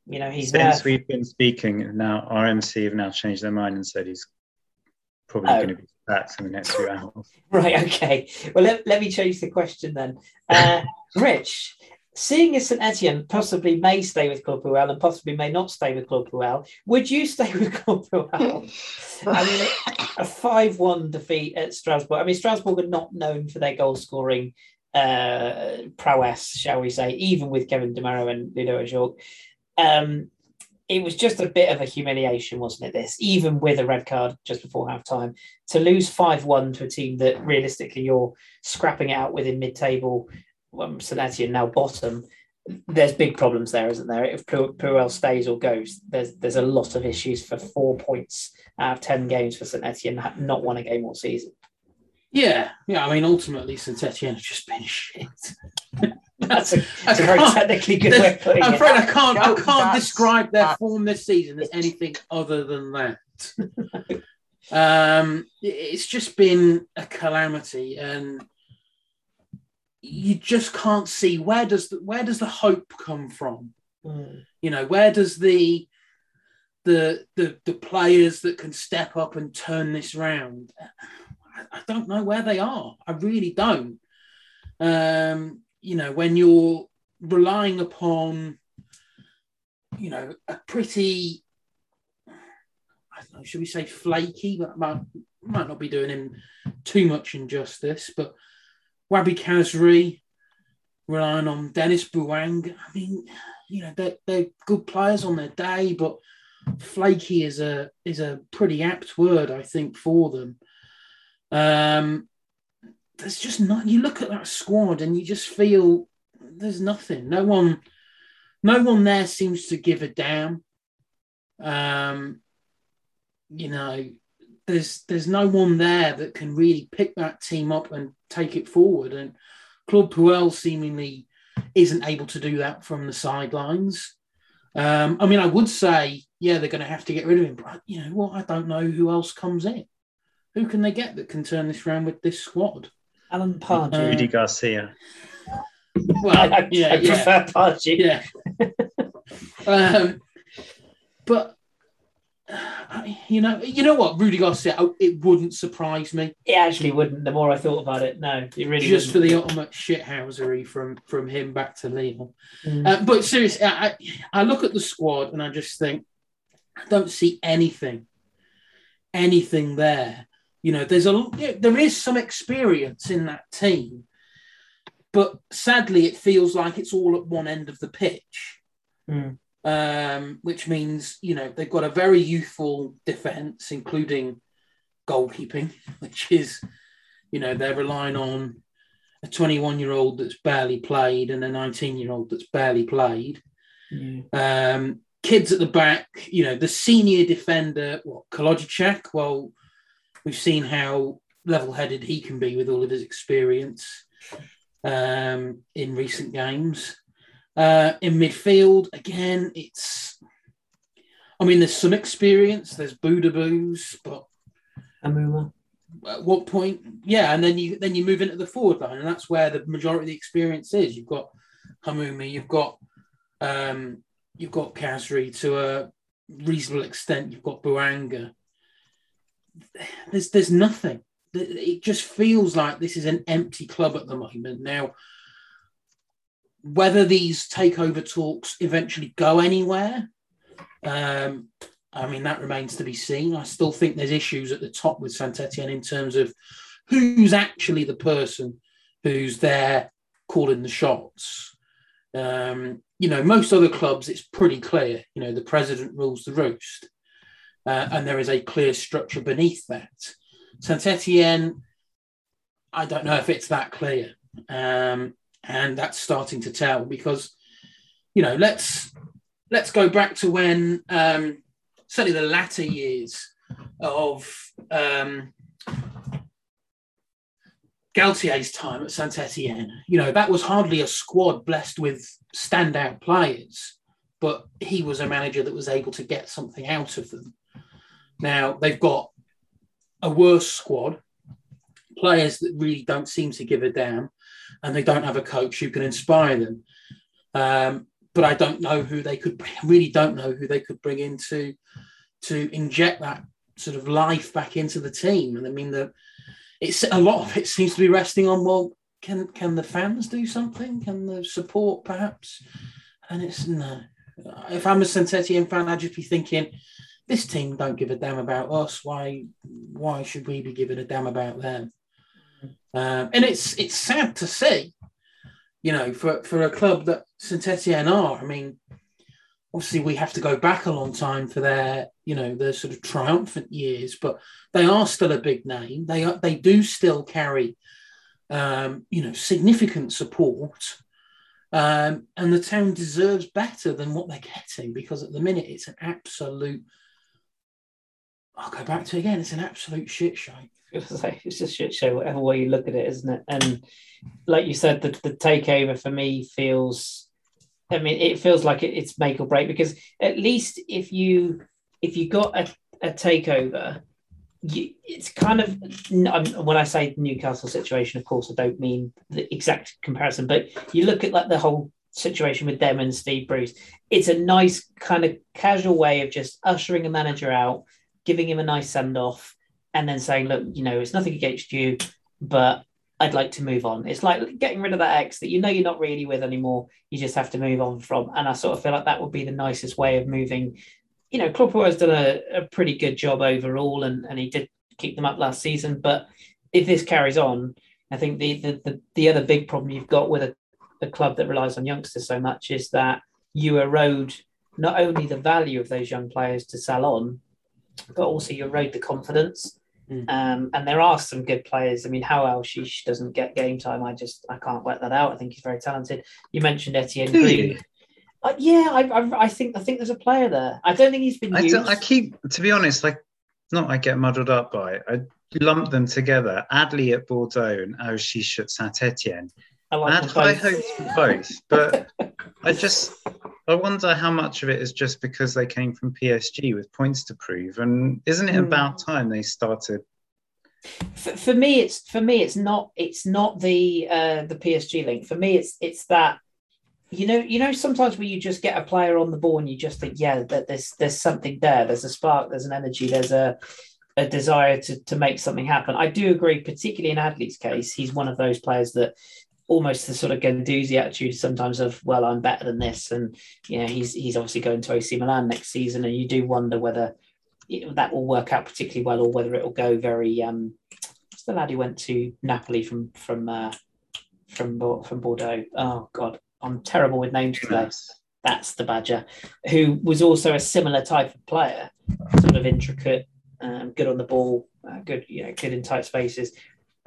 you know, he's since there. we've been speaking now. RMC have now changed their mind and said he's probably oh. going to be back in the next few hours. Right. Okay. Well, let, let me change the question then. Uh, Rich, seeing as St Etienne possibly may stay with Claude Puel and possibly may not stay with Claude Puel, would you stay with Claude Puel? I mean, a 5 1 defeat at Strasbourg. I mean, Strasbourg are not known for their goal scoring uh, prowess, shall we say, even with Kevin Gameiro and Ludo Ajorque. Um, it was just a bit of a humiliation, wasn't it? This, even with a red card just before half time, to lose 5 1 to a team that realistically you're scrapping it out within mid table um, St Etienne now bottom, there's big problems there, isn't there? If Puel stays or goes, there's there's a lot of issues for four points out of ten games for St Etienne, not won a game all season. Yeah, yeah. I mean, ultimately, St Etienne has just been shit. that's a, that's a very technically good way of putting I'm it. afraid I can't I can't describe their form this season as anything other than that. um, it's just been a calamity, and you just can't see where does the, where does the hope come from? Mm. You know, where does the the the the players that can step up and turn this round? I, I don't know where they are. I really don't. Um, you know, when you're relying upon, you know, a pretty, I don't know, should we say flaky, but might, might not be doing him too much injustice, but Wahbi Khazri, relying on Denis Bouanga. I mean, you know, they're, they're good players on their day, but flaky is a is a pretty apt word, I think, for them. Um, there's just not. You look at that squad and you just feel there's nothing. No one, no one there seems to give a damn. Um, you know, there's there's no one there that can really pick that team up and take it forward. And Claude Puel seemingly isn't able to do that from the sidelines. Um, I mean, I would say, yeah, they're going to have to get rid of him, but you know what? I don't know who else comes in. Who can they get that can turn this around with this squad? Alan Pardew. Uh, Rudy Garcia. Well, I, yeah, I yeah. prefer Pardew. Yeah. um, but you know, you know what, Rudy Garcia, it wouldn't surprise me. It actually wouldn't. The more I thought about it, no, it really just wouldn't. for the ultimate shithousery from from him back to Lyon. Mm. Uh, but seriously, I, I look at the squad and I just think I don't see anything, anything there. You know, there's a there is some experience in that team, but sadly, it feels like it's all at one end of the pitch. Mm um, which means you know they've got a very youthful defence, including goalkeeping, which is, you know, they're relying on a 21 year old that's barely played and a 19 year old that's barely played. Yeah. Um, kids at the back, you know, the senior defender, what, Kolodziejczak? Well, we've seen how level headed he can be with all of his experience um, in recent games. Uh, in midfield, again, it's. I mean, there's some experience. There's Boudebouz, but Amuma. At what point? Yeah, and then you then you move into the forward line, and that's where the majority of the experience is. You've got Hamouma, you've got um, you've got Khazri to a reasonable extent. You've got Bouanga. There's there's nothing. It just feels like this is an empty club at the moment. Now, whether these takeover talks eventually go anywhere, um, I mean that remains to be seen. I still think there's issues at the top with Saint Etienne in terms of who's actually the person who's there calling the shots. Um, you know, most other clubs, it's pretty clear. You know, the president rules the roost, uh, and there is a clear structure beneath that. Saint Etienne, I don't know if it's that clear, um, and that's starting to tell because, you know, let's let's go back to when um, certainly the latter years of um, Galtier's time at Saint Etienne, you know, that was hardly a squad blessed with standout players, but he was a manager that was able to get something out of them. Now they've got a worse squad, players that really don't seem to give a damn, and they don't have a coach who can inspire them. Um, but I don't know who they could really don't know who they could bring in to to inject that sort of life back into the team. And I mean that it's a lot of it seems to be resting on well, can can the fans do something? Can the support perhaps? And it's no. If I'm a Saint fan, I'd just be thinking, this team don't give a damn about us. Why why should we be giving a damn about them? Um, and it's it's sad to see, you know, for, for a club that Saint Etienne are. I mean, obviously we have to go back a long time for their you know their sort of triumphant years but they are still a big name they are they do still carry um, you know significant support um, and the town deserves better than what they're getting because at the minute it's an absolute i'll go back to it again it's an absolute shit show it's just shit show whatever way you look at it isn't it and like you said the, the takeover for me feels I mean, it feels like it's make or break because at least if you if you got a, a takeover, you, it's kind of um, when I say Newcastle situation, of course, I don't mean the exact comparison, but you look at like the whole situation with them and Steve Bruce. It's a nice kind of casual way of just ushering a manager out, giving him a nice send off, and then saying, "Look, you know, it's nothing against you, but I'd like to move on. It's like getting rid of that ex that you know you're not really with anymore. You just have to move on from. And I sort of feel like that would be the nicest way of moving. You know, Klopp has done a, a pretty good job overall, and, and he did keep them up last season. But if this carries on, I think the the, the, the other big problem you've got with a, a club that relies on youngsters so much is that you erode not only the value of those young players to sell on, but also you erode the confidence. Mm. Um, and there are some good players. I mean, how else Aouchiche doesn't get game time, I just I can't work that out. I think he's very talented. You mentioned Etienne Green. Uh, yeah, I, I, I, think I think there's a player there. I don't think he's been. I, I keep, to be honest, like not I get muddled up by. I lump them together. Adli at Bordeaux and Aouchiche at Saint Etienne. I, like I had high hopes for both, but I just I wonder how much of it is just because they came from PSG with points to prove, and isn't it about time they started? For, for, me, it's for me, it's not it's not the uh, the PSG link. For me, it's it's that you know you know sometimes where you just get a player on the ball and you just think yeah that there's there's something there, there's a spark, there's an energy, there's a a desire to, to make something happen. I do agree, particularly in Adli's case, he's one of those players that almost the sort of Guendouzi attitude sometimes of well I'm better than this. And you know he's he's obviously going to AC Milan next season and you do wonder whether that will work out particularly well or whether it will go very um what's the lad who went to Napoli from from uh, from from Bordeaux? Oh god I'm terrible with names today. That's the Badger who was also a similar type of player sort of intricate um, good on the ball uh, good, you know, good in tight spaces.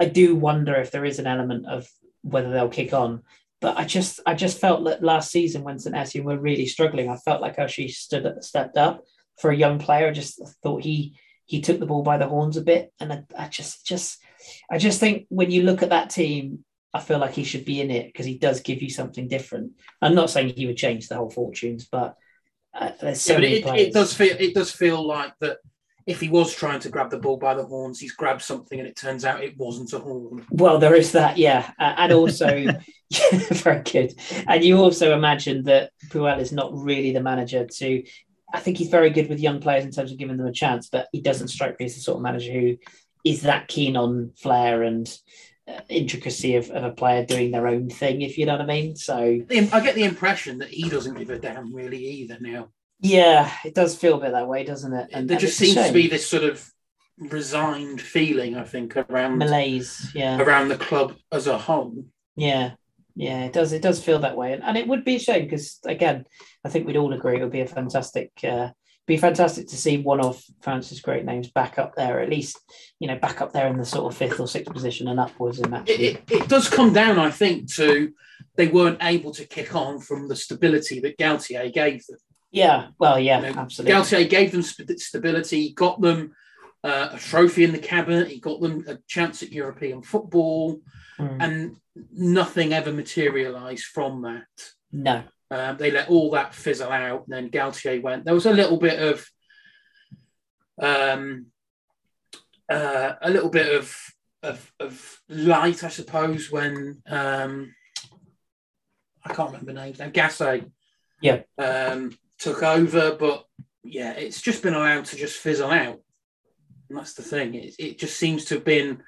I do wonder if there is an element of whether they'll kick on. But I just, I just felt that last season when St Etienne were really struggling, I felt like how she stood, up stepped up for a young player. I just thought he, he took the ball by the horns a bit, and I, I just, just, I just think when you look at that team, I feel like he should be in it because he does give you something different. I'm not saying he would change the whole fortunes, but uh, there's so yeah, but many it, it does feel it does feel like that if he was trying to grab the ball by the horns, he's grabbed something and it turns out it wasn't a horn. Well, there is that, yeah, uh, and also very good. And you also imagine that Puel is not really the manager to. I think he's very good with young players in terms of giving them a chance, but he doesn't strike me as the sort of manager who is that keen on flair and uh, intricacy of, of a player doing their own thing, if you know what I mean. So I get the impression that he doesn't give a damn really either now. Yeah, it does feel a bit that way, doesn't it? And there just seems to be this sort of resigned feeling, I think, around malaise. Yeah, around the club as a whole. Yeah, yeah, it does. It does feel that way, and, and it would be a shame because again, I think we'd all agree it would be a fantastic, uh, be fantastic to see one of France's great names back up there, at least you know back up there in the sort of fifth or sixth position and upwards in that. It, it, it does come down, I think, to they weren't able to kick on from the stability that Galtier gave them. Yeah, well, yeah, You know, absolutely. Galtier gave them stability, got them uh, a trophy in the cabinet, he got them a chance at European football, Mm. and nothing ever materialised from that. no, Um, they let all that fizzle out, and then Galtier went. There was a little bit of, um, uh, a little bit of, of of light, I suppose, when um, I can't remember names now. Gasset, Yeah. um, took over, but yeah, it's just been allowed to just fizzle out, and that's the thing. It, it just seems to have been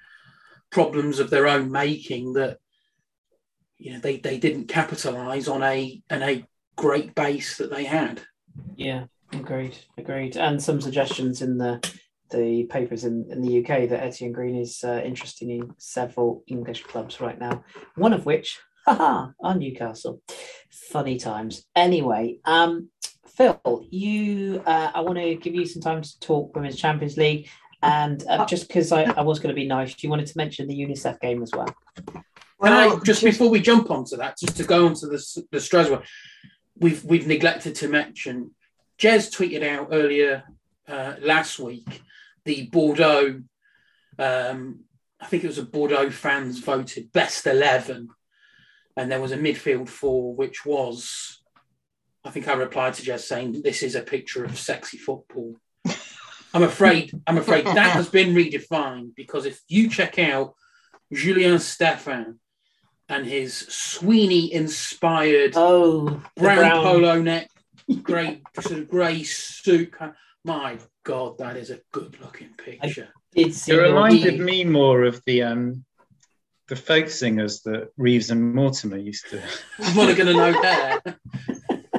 problems of their own making that you know they, they didn't capitalize on a on a great base that they had. yeah, agreed, agreed. And some suggestions in the the papers in, in the UK that Etienne Green is uh, interested in several English clubs right now. One of which, haha, are Newcastle. Funny times. Anyway, um, Phil, you, uh, I want to give you some time to talk Women's Champions League. And uh, just because I, I was going to be nice, you wanted to mention the UNICEF game as well. Can I just before we jump onto that, just to go onto the the Strasbourg, we've we've neglected to mention. Jez tweeted out earlier uh, last week the Bordeaux. Um, I think it was a Bordeaux fans voted best eleven, and there was a midfield four, which was. I think I replied to Jez saying this is a picture of sexy football. I'm afraid. I'm afraid that has been redefined because if you check out Julien Stéphan and his Sweeney inspired Oh, the brown, brown- polo neck, grey sort of grey suit. My God, that is a good looking picture. Did see It reminded tweet. me more of the um, the folk singers that Reeves and Mortimer used to. I'm not going to know there.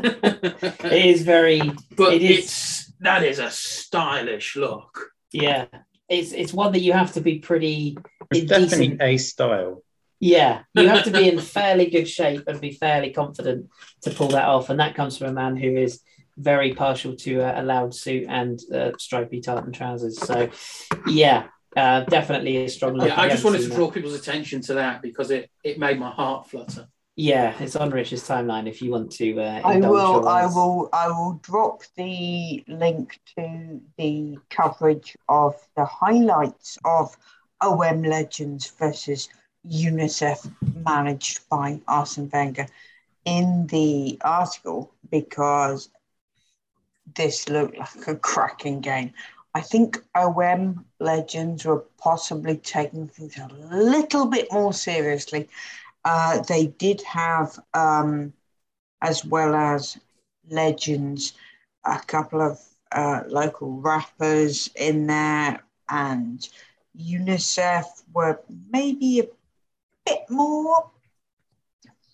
It is very but It is- it's that is a stylish look. Yeah, it's it's one that you have to be pretty It's definitely a style. Yeah, you have to be in fairly good shape and be fairly confident to pull that off, and that comes from a man who is very partial to uh, a loud suit and uh, stripy tartan trousers. So, yeah, uh, definitely a strong look. Yeah, I just wanted to seen draw people's attention to that because it it made my heart flutter. Yeah, it's on Rich's timeline if you want to. Uh, I will. I will. I will drop the link to the coverage of the highlights of OM Legends versus UNICEF, managed by Arsene Wenger, in the article because this looked like a cracking game. I think OM Legends were possibly taking things a little bit more seriously. Uh, they did have. Um, as well as legends, a couple of uh, local rappers in there, and UNICEF were maybe a bit more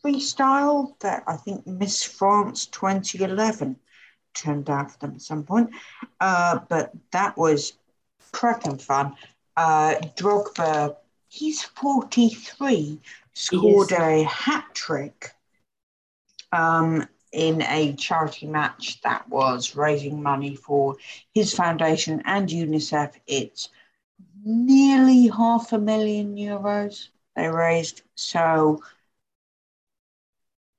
freestyle. That I think Miss France 2011 turned after them at some point, uh, but that was cracking fun. Uh, Drogba, he's 43, scored a hat trick um, in a charity match that was raising money for his foundation and UNICEF. It's nearly half a million euros they raised. So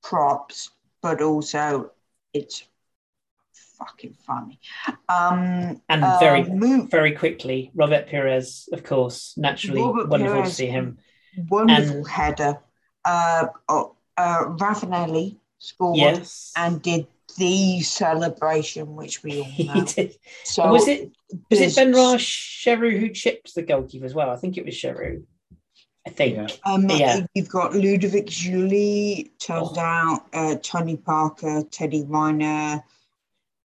props, but also it's fucking funny. Um, And very, move, very quickly, Robert Pires, of course, naturally Robert wonderful to see him. Wonderful and- header. Uh, oh, uh, Ravanelli scored Yes. and did the celebration, which we all he know. did. So was it was it there's- Benra Cheyrou who chipped the goalkeeper as well? I think it was Cheyrou. I think. Yeah. Um, Yeah. You've got Ludovic Giuly, turned Oh. out uh, Tony Parker, Teddy Riner,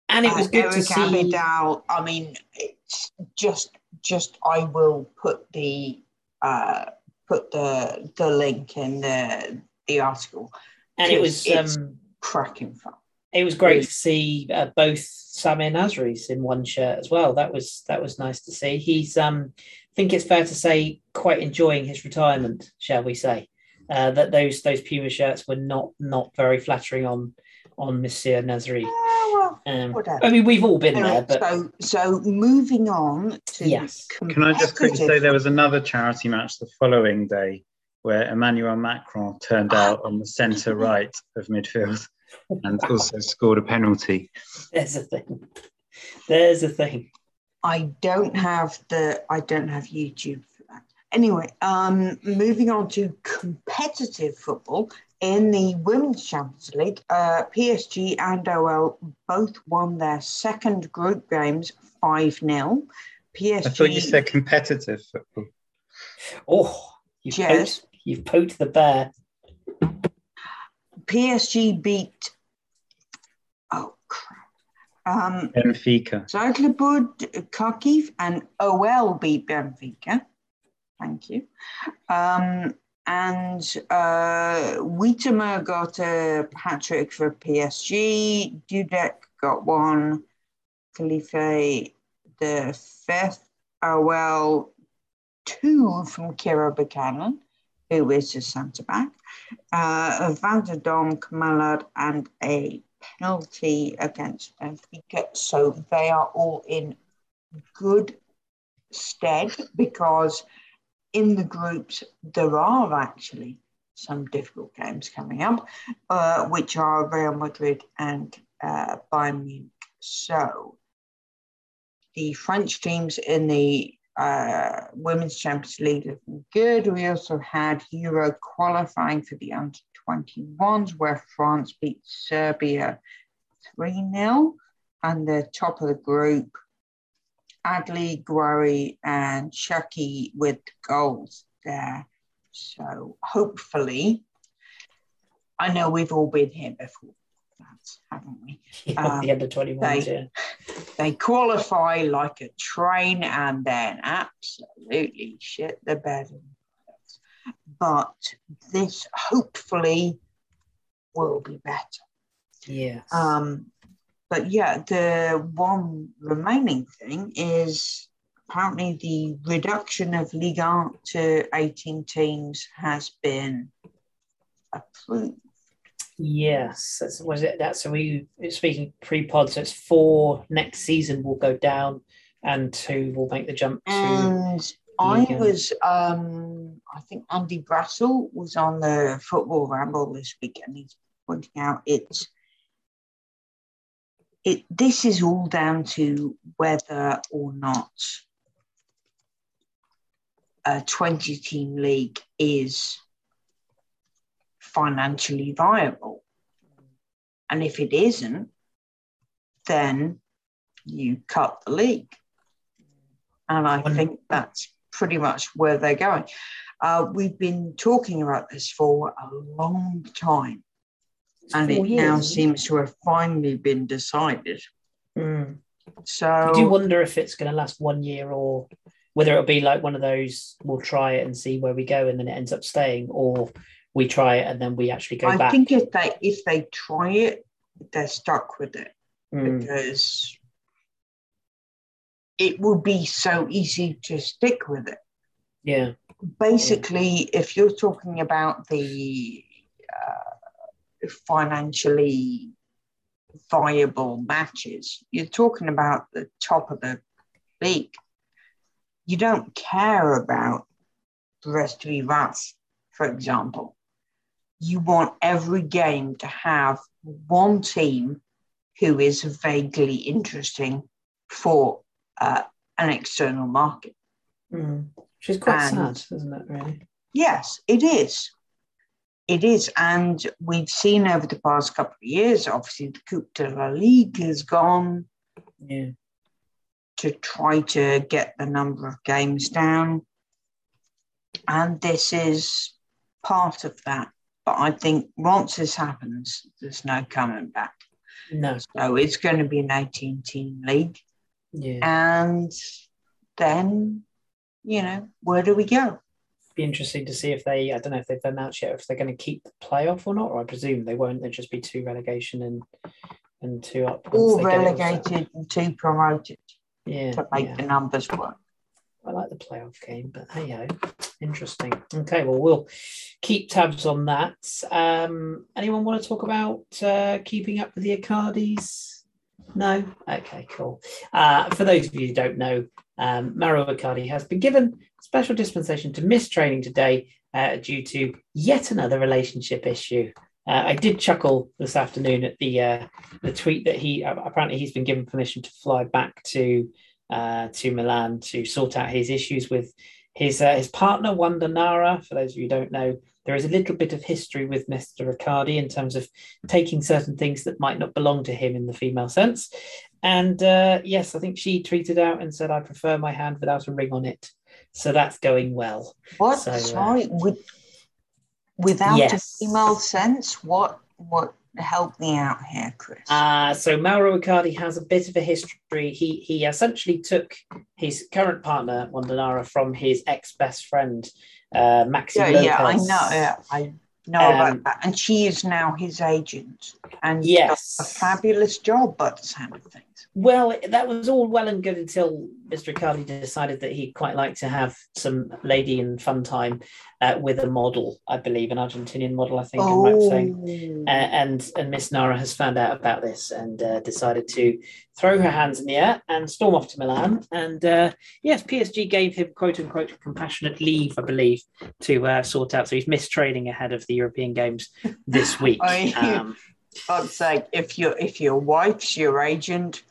And it was uh, good Eric to see. Abidal. I mean, it's just, just I will put the uh, put the the link in the the article. And it was um, Cracking fun. it was great to see uh, both Samir Nasri's in one shirt as well. That was that was nice to see. He's um, I think it's fair to say quite enjoying his retirement, shall we say? Uh, that those those Puma shirts were not not very flattering on on Monsieur Nasri. Oh, well, Um, whatever. I mean, we've all been there, but so so moving on to Yes. Can I just quickly say there was another charity match the following day where Emmanuel Macron turned out on the centre right of midfield and also scored a penalty. there's a thing. There's a thing. I don't have the I don't have YouTube for that. Anyway, um, moving on to competitive football in the Women's Champions League, uh, PSG and OL both won their second group games five 0 PSG. I thought you said competitive football. Oh, you've Yes. poked, you've poked the bear. PSG beat. Oh crap! Um, Benfica. Zagreb, Kharkiv, and OL beat Benfica. Thank you. Um, and uh, got a hat trick for PSG. Dudek got one. Khalife the fifth. OL two from Kira Buchanan, who is a centre back. Uh, Van de Donk, Kamalad, and a penalty against Benfica. So they are all in good stead because in the groups there are actually some difficult games coming up, uh, which are Real Madrid and uh, Bayern Munich. So the French teams in the uh, Women's Champions League looking good. We also had Euro qualifying for the under 21s, where France beat Serbia 3 0. And the top of the group, Adli, Gouiri, and Cherki with goals there. So hopefully, I know we've all been here before, haven't we? at the end of 21. they- yeah. they qualify like a train and then absolutely shit the bed. But this hopefully will be better. Yes. Um, but yeah, the one remaining thing is apparently the reduction of Ligue 1 to 18 teams has been approved. Yes, that's was it. That's so we speaking pre-pod. So it's four next season will go down, and two will make the jump to. And I Liga. was, um, I think Andy Brassell was on the football ramble this week, and he's pointing out it's it. This is all down to whether or not a twenty-team league is financially viable, and if it isn't, then you cut the league. And I think that's pretty much where they're going. Uh, we've been talking about this for a long time, and it now seems to have finally been decided. Mm. So I do wonder if it's going to last one year or whether it'll be like one of those. We'll try it and see where we go, and then it ends up staying, or we try it and then we actually go I back. I think if they if they try it, they're stuck with it Mm. because it would be so easy to stick with it. Yeah. basically, if you're talking about the uh, financially viable matches, you're talking about the top of the league. you don't care about Brest Rats, for example. You want every game to have one team who is vaguely interesting for uh, an external market. Mm. Which is quite And- sad, isn't it, really? Yes, it is. It is. And we've seen over the past couple of years, obviously, the Coupe de la Ligue has gone Yeah. to try to get the number of games down. And this is part of that. But I think once this happens, there's no coming back. No. So it's going to be an 18 team league. Yeah. And then, you know, where do we go? Be interesting to see if they I don't know if they've announced yet if they're going to keep the playoff or not, or I presume they won't. There'll just be two relegation and and two up. All relegated and two promoted Yeah. to make yeah. the numbers work. I like the playoff game, but hey ho, interesting. Okay, well we'll keep tabs on that. Um, anyone want to talk about uh, keeping up with the Icardis? No. Okay, cool. Uh, for those of you who don't know, um, Mauro Icardi has been given special dispensation to miss training today uh, due to yet another relationship issue. Uh, I did chuckle this afternoon at the uh, the tweet that he apparently he's been given permission to fly back to uh, to Milan to sort out his issues with his uh, his partner Wanda Nara. For those of you who don't know, there is a little bit of history with Mr. Riccardi in terms of taking certain things that might not belong to him in the female sense. And uh, yes, I think she tweeted out and said, "I prefer my hand without a ring on it." So that's going well. What? So, uh, Sorry, with, without Yes. a female sense, what? What? Help me out here, Chris. Uh, so Mauro Icardi has a bit of a history. He he essentially took his current partner Wanda Nara from his ex best friend uh, Maxi yeah, Lopez. yeah, I know. Yeah, I know Um, about that. And she is now his agent, and Yes. a fabulous job But the sound of things. Well, that was all well and good until Mr. Icardi decided that he'd quite like to have some lady and fun time uh, with a model, I believe, an Argentinian model, I think. I'm right saying. Oh, Uh, and and Miss Nara has found out about this and uh, decided to throw her hands in the air and storm off to Milan. And uh, yes, PSG gave him quote unquote compassionate leave, I believe, to uh, sort out. So he's missed training ahead of the European Games this week. I- Um, sake, if your if your wife's your agent,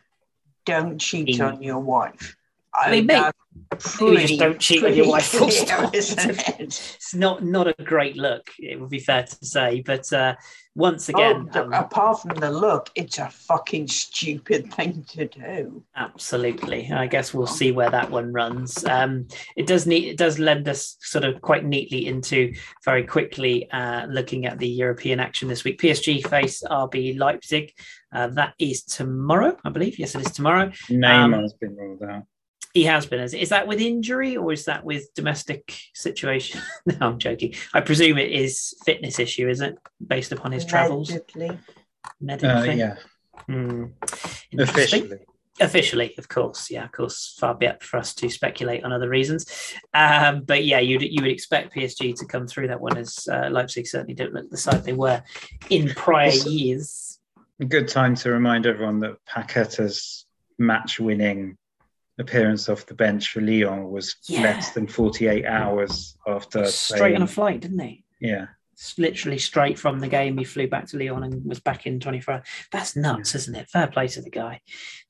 don't cheat Mm. on your wife. I mean, mate, that's you just don't cheat on your wife, clear, isn't it? it's not not a great look, it would be fair to say. But uh, once again, Oh, um, apart from the look, it's a fucking stupid thing to do. Absolutely. I guess we'll see where that one runs. Um, it does need it does lend us sort of quite neatly into very quickly uh, looking at the European action this week. PSG face RB Leipzig. Uh, that is tomorrow, I believe. Yes, it is tomorrow. Neymar's been ruled out. He has been. Is, is that with injury or is that with domestic situation? no, I'm joking. I presume it is fitness issue, is it, based upon his travels? Allegedly. Uh, yeah. Interesting. officially. officially of course yeah of course far be it for us to speculate on other reasons um, but yeah you'd, you would expect psg to come through that one as uh, leipzig certainly don't look the side they were in prior Also- years good time to remind everyone that Paqueta's match-winning appearance off the bench for Lyon was Yeah. less than 48 hours after straight on a flight didn't he Yeah, S- literally straight from the game he flew back to lyon and was back in 24 hours that's nuts isn't it fair play to the guy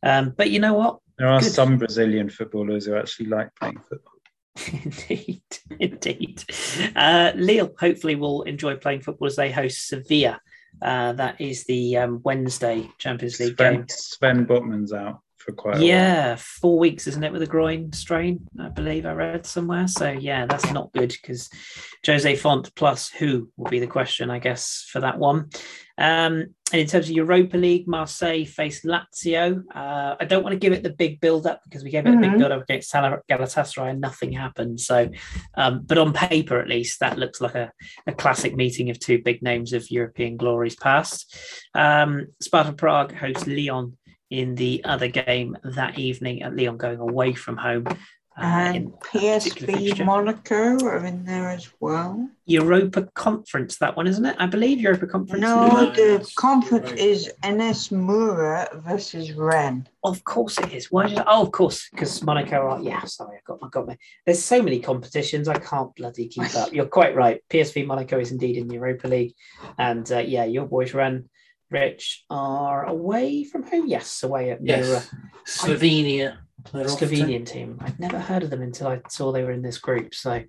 um, but you know what there are Good. some Brazilian footballers who actually like playing football. indeed, indeed. Uh, Lille hopefully will enjoy playing football as they host Sevilla. Uh, that is the um, Wednesday Champions League game. Sven, Sven Botman's out for quite a while. Yeah, four weeks, isn't it, with a groin strain? I believe I read somewhere. So yeah, that's not good because Jose Fonte plus who will be the question, I guess, for that one. Um, and in terms of Europa League, Marseille face Lazio. Uh, I don't want to give it the big build up because we gave it a big Mhm. build up against Galatasaray and nothing happened. So, um, but on paper at least, that looks like a, a classic meeting of two big names of European glories past. Um, Sparta Prague hosts Lyon in the other game that evening at Lyon going away from home. Uh, And PSV. Monaco are in there as well. Europa Conference, that one, isn't it? I believe Europa Conference. No, No, the conference is NS Mura versus Rennes. Of course it is. Why did I? Oh, of course, because Monaco are. Yeah, sorry, I got, my, got my, There's so many competitions, I can't bloody keep up. You're quite right. PSV Monaco is indeed in the Europa League, and uh, yeah, your boys Rennes, Rich are away from home. Yes, away at. Yes. Slovenia. They're off to. Slovenian team. I'd never heard of them until I saw they were in this group. So,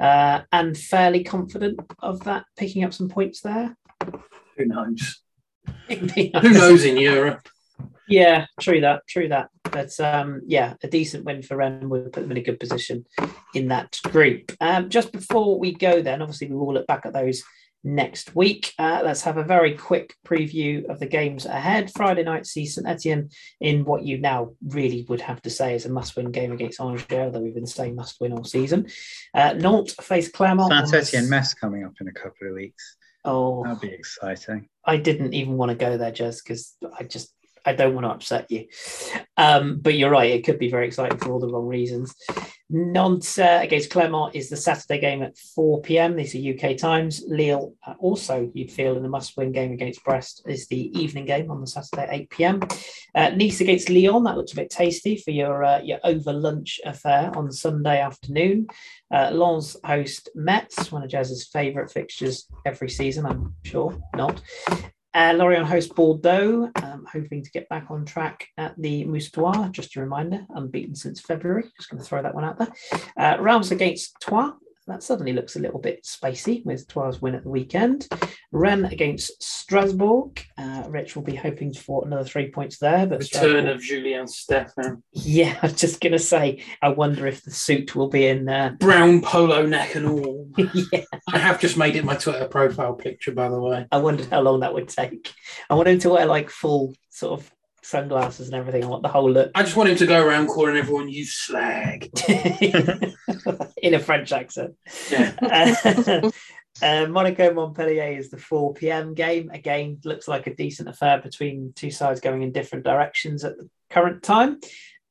uh, and fairly confident of that picking up some points there. Who knows? Who Who knows in Europe? Yeah, true that, true that. But um, yeah, a decent win for Rennes would put them in a good position in that group. Um, just before we go, then obviously we will look back at those next week. Uh, let's have a very quick preview of the games ahead. Friday night, see St Etienne in what you now really would have to say is a must-win game against Angers, although we've been saying must-win all season. Uh, Nantes face Clermont. Saint Etienne Metz coming up in a couple of weeks. Oh, That'll be exciting. I didn't even want to go there, Jez, because I just I don't want to upset you. Um, but you're right; it could be very exciting for all the wrong reasons. Nantes uh, against Clermont is the Saturday game at 4 p.m. These are UK times. Lille uh, also, you'd feel in the must-win game against Brest is the evening game on the Saturday at 8 p.m. Uh, nice against Lyon. That looks a bit tasty for your uh, your over lunch affair on Sunday afternoon. Uh, Lens host Metz, one of Jez's favourite fixtures every season. I'm sure not. Uh, Lorient host Bordeaux, um, hoping to get back on track at the Moustoir. Just a reminder, unbeaten since February. Just going to throw that one out there. Uh, against Troyes. That suddenly looks a little bit spicy with Troyes' win at the weekend. Rennes against Strasbourg. Uh, Rich will be hoping for another three points there. But Return Strasbourg- of Julien Stéphan. yeah, I was just going to say, I wonder if the suit will be in uh, Brown polo neck and all. yeah, I have just made it my Twitter profile picture, by the way. I wondered how long that would take. I want him to wear like full sort of sunglasses and everything. I want the whole look I just want him to go around calling everyone you slag. in a French accent. Yeah. Uh, uh, Monaco Montpellier is the 4 p.m. game. Again, looks like a decent affair between two sides going in different directions at the current time.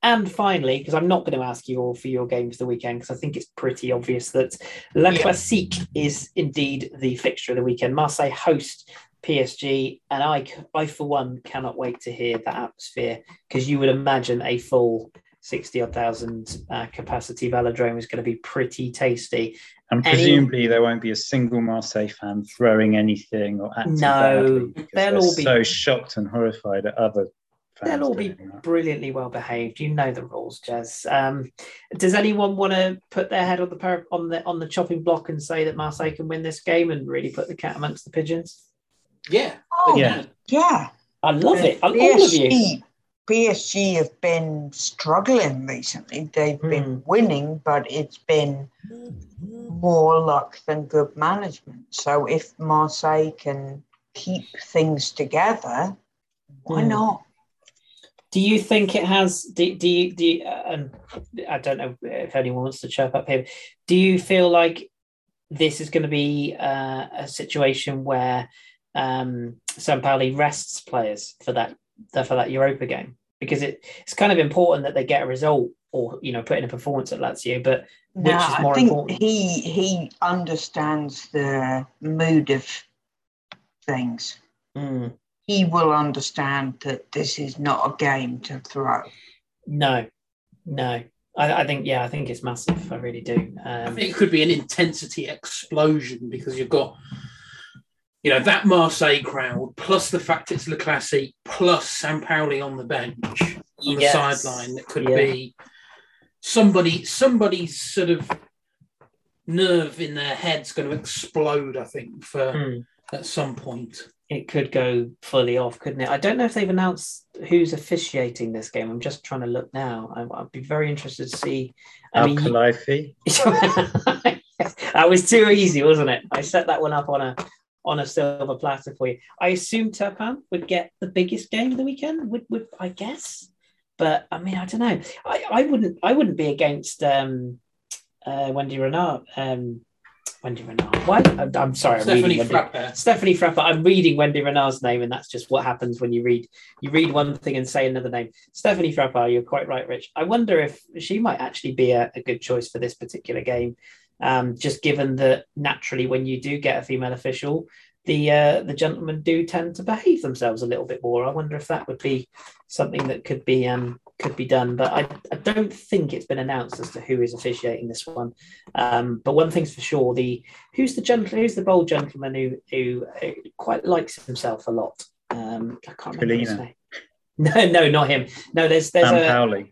And finally, because I'm not going to ask you all for your games the weekend, because I think it's pretty obvious that La Yeah. Classique is indeed the fixture of the weekend. Marseille host PSG, and I, I for one, cannot wait to hear that atmosphere because you would imagine a full 60 odd thousand uh, capacity velodrome is going to be pretty tasty. And Any- presumably there won't be a single Marseille fan throwing anything or acting No, they'll all be- so shocked and horrified at other fans. They'll all be that. brilliantly well behaved. You know the rules, Jez. Um, does anyone want to put their head on the par- on the on the chopping block and say that Marseille can win this game and really put the cat amongst the pigeons? Yeah. Oh, Yeah. yeah. I love The it. I, all of you. PSG, PSG have been struggling recently. They've Hmm. been winning, but it's been more luck than good management. So if Marseille can keep things together, why Hmm. not? Do you think it has? Do, do you? Do you, uh, and I don't know if anyone wants to chirp up here. Do you feel like this is going to be uh, a situation where um, Sampaoli rests players for that for that Europa game because it, it's kind of important that they get a result or you know put in a performance at Lazio, but Which No, is I more think important? he he understands the mood of things. mm, He will understand that this is not a game to throw. no, no. I, I think yeah, I think it's massive. I really do. I Um, think it could be an intensity explosion because you've got, you know, that Marseille crowd plus the fact it's Le Classique plus Sampaoli on the bench on the Yes. sideline. That could Yeah. be somebody somebody's sort of nerve in their head's going to explode. I think for mm. at some point. it could go fully off, couldn't it? I don't know if they've announced who's officiating this game. I'm just trying to look now. I, I'd be very interested to see. I Al mean, you- that was too easy, wasn't it? I set that one up on a on a silver platter for you. I assume Turpin would get the biggest game of the weekend. Would would I guess? But I mean, I don't know. I, I wouldn't I wouldn't be against um, uh, Wendy Renard um, Wendy Renard. Why? I'm, I'm sorry. I'm Stephanie reading Wendy. Stéphanie Frappart. I'm reading Wendy Renard's name, and that's just what happens when you read you read one thing and say another name. Stéphanie Frappart, you're quite right, Rich. I wonder if she might actually be a, a good choice for this particular game, um, just given that naturally when you do get a female official, the uh, the gentlemen do tend to behave themselves a little bit more. I wonder if that would be something that could be um, could be done, but I, I don't think it's been announced as to who is officiating this one. Um, but one thing's for sure: the who's the gentle who's the bold gentleman who who uh, quite likes himself a lot. Um, I can't remember his name. No, no, not him. No, there's there's Sam a.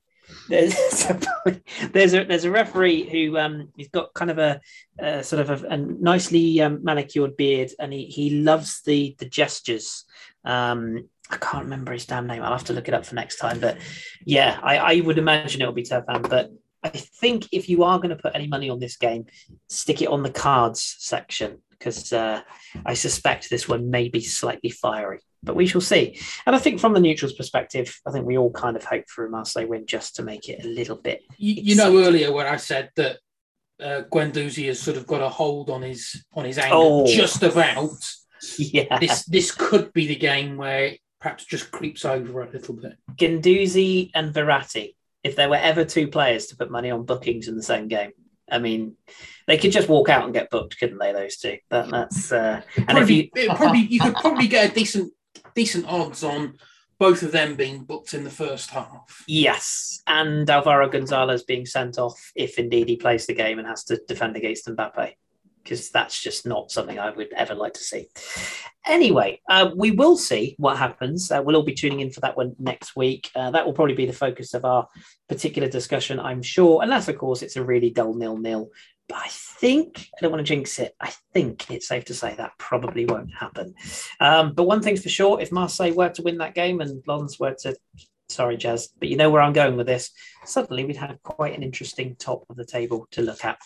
there's there's a there's a referee who um he's got kind of a, a sort of a, a nicely um, manicured beard and he he loves the the gestures. Um I can't remember his damn name. I'll have to look it up for next time but yeah I, I would imagine it'll be Turpin but I think if you are going to put any money on this game stick it on the cards section because uh, I suspect this one may be slightly fiery but we shall see and I think from the neutrals perspective, I think we all kind of hope for a Marseille win just to make it a little bit. You, you know earlier when I said that uh, Guendouzi has sort of got a hold on his on his anger Oh. just about. Yeah. This this could be the game where perhaps just creeps over a little bit. Guendouzi and Verratti, if there were ever two players to put money on bookings in the same game, I mean, they could just walk out and get booked, couldn't they? Those two. That, that's uh, and if you probably you could probably get a decent decent odds on both of them being booked in the first half. yes, and Alvaro Gonzalez being sent off if indeed he plays the game and has to defend against Mbappe. Because that's just not something I would ever like to see. Anyway, uh, we will see what happens. Uh, we'll all be tuning in for that one next week. Uh, that will probably be the focus of our particular discussion, I'm sure, unless, of course, it's a really dull nil nil. But I think, I don't want to jinx it, I think it's safe to say that probably won't happen. Um, but one thing's for sure if Marseille were to win that game and Lens were to, sorry, Jez, but you know where I'm going with this, suddenly we'd have quite an interesting top of the table to look at.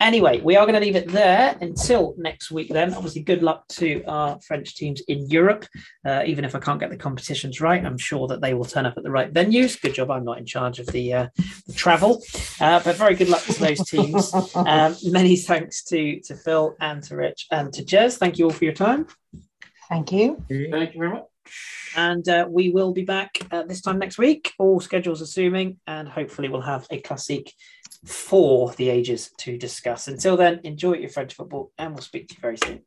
Anyway, we are going to leave it there until next week. Then, obviously, good luck to our French teams in Europe. Uh, even if I can't get the competitions right, I'm sure that they will turn up at the right venues. Good job, I'm not in charge of the, uh, the travel. Uh, but very good luck to those teams. Um, many thanks to to Phil and to Rich and to Jez. Thank you all for your time. Thank you. Thank you very much. And uh, we will be back uh, this time next week, all schedules assuming, and hopefully we'll have a classic for the ages to discuss. Until then, enjoy your French football, and we'll speak to you very soon.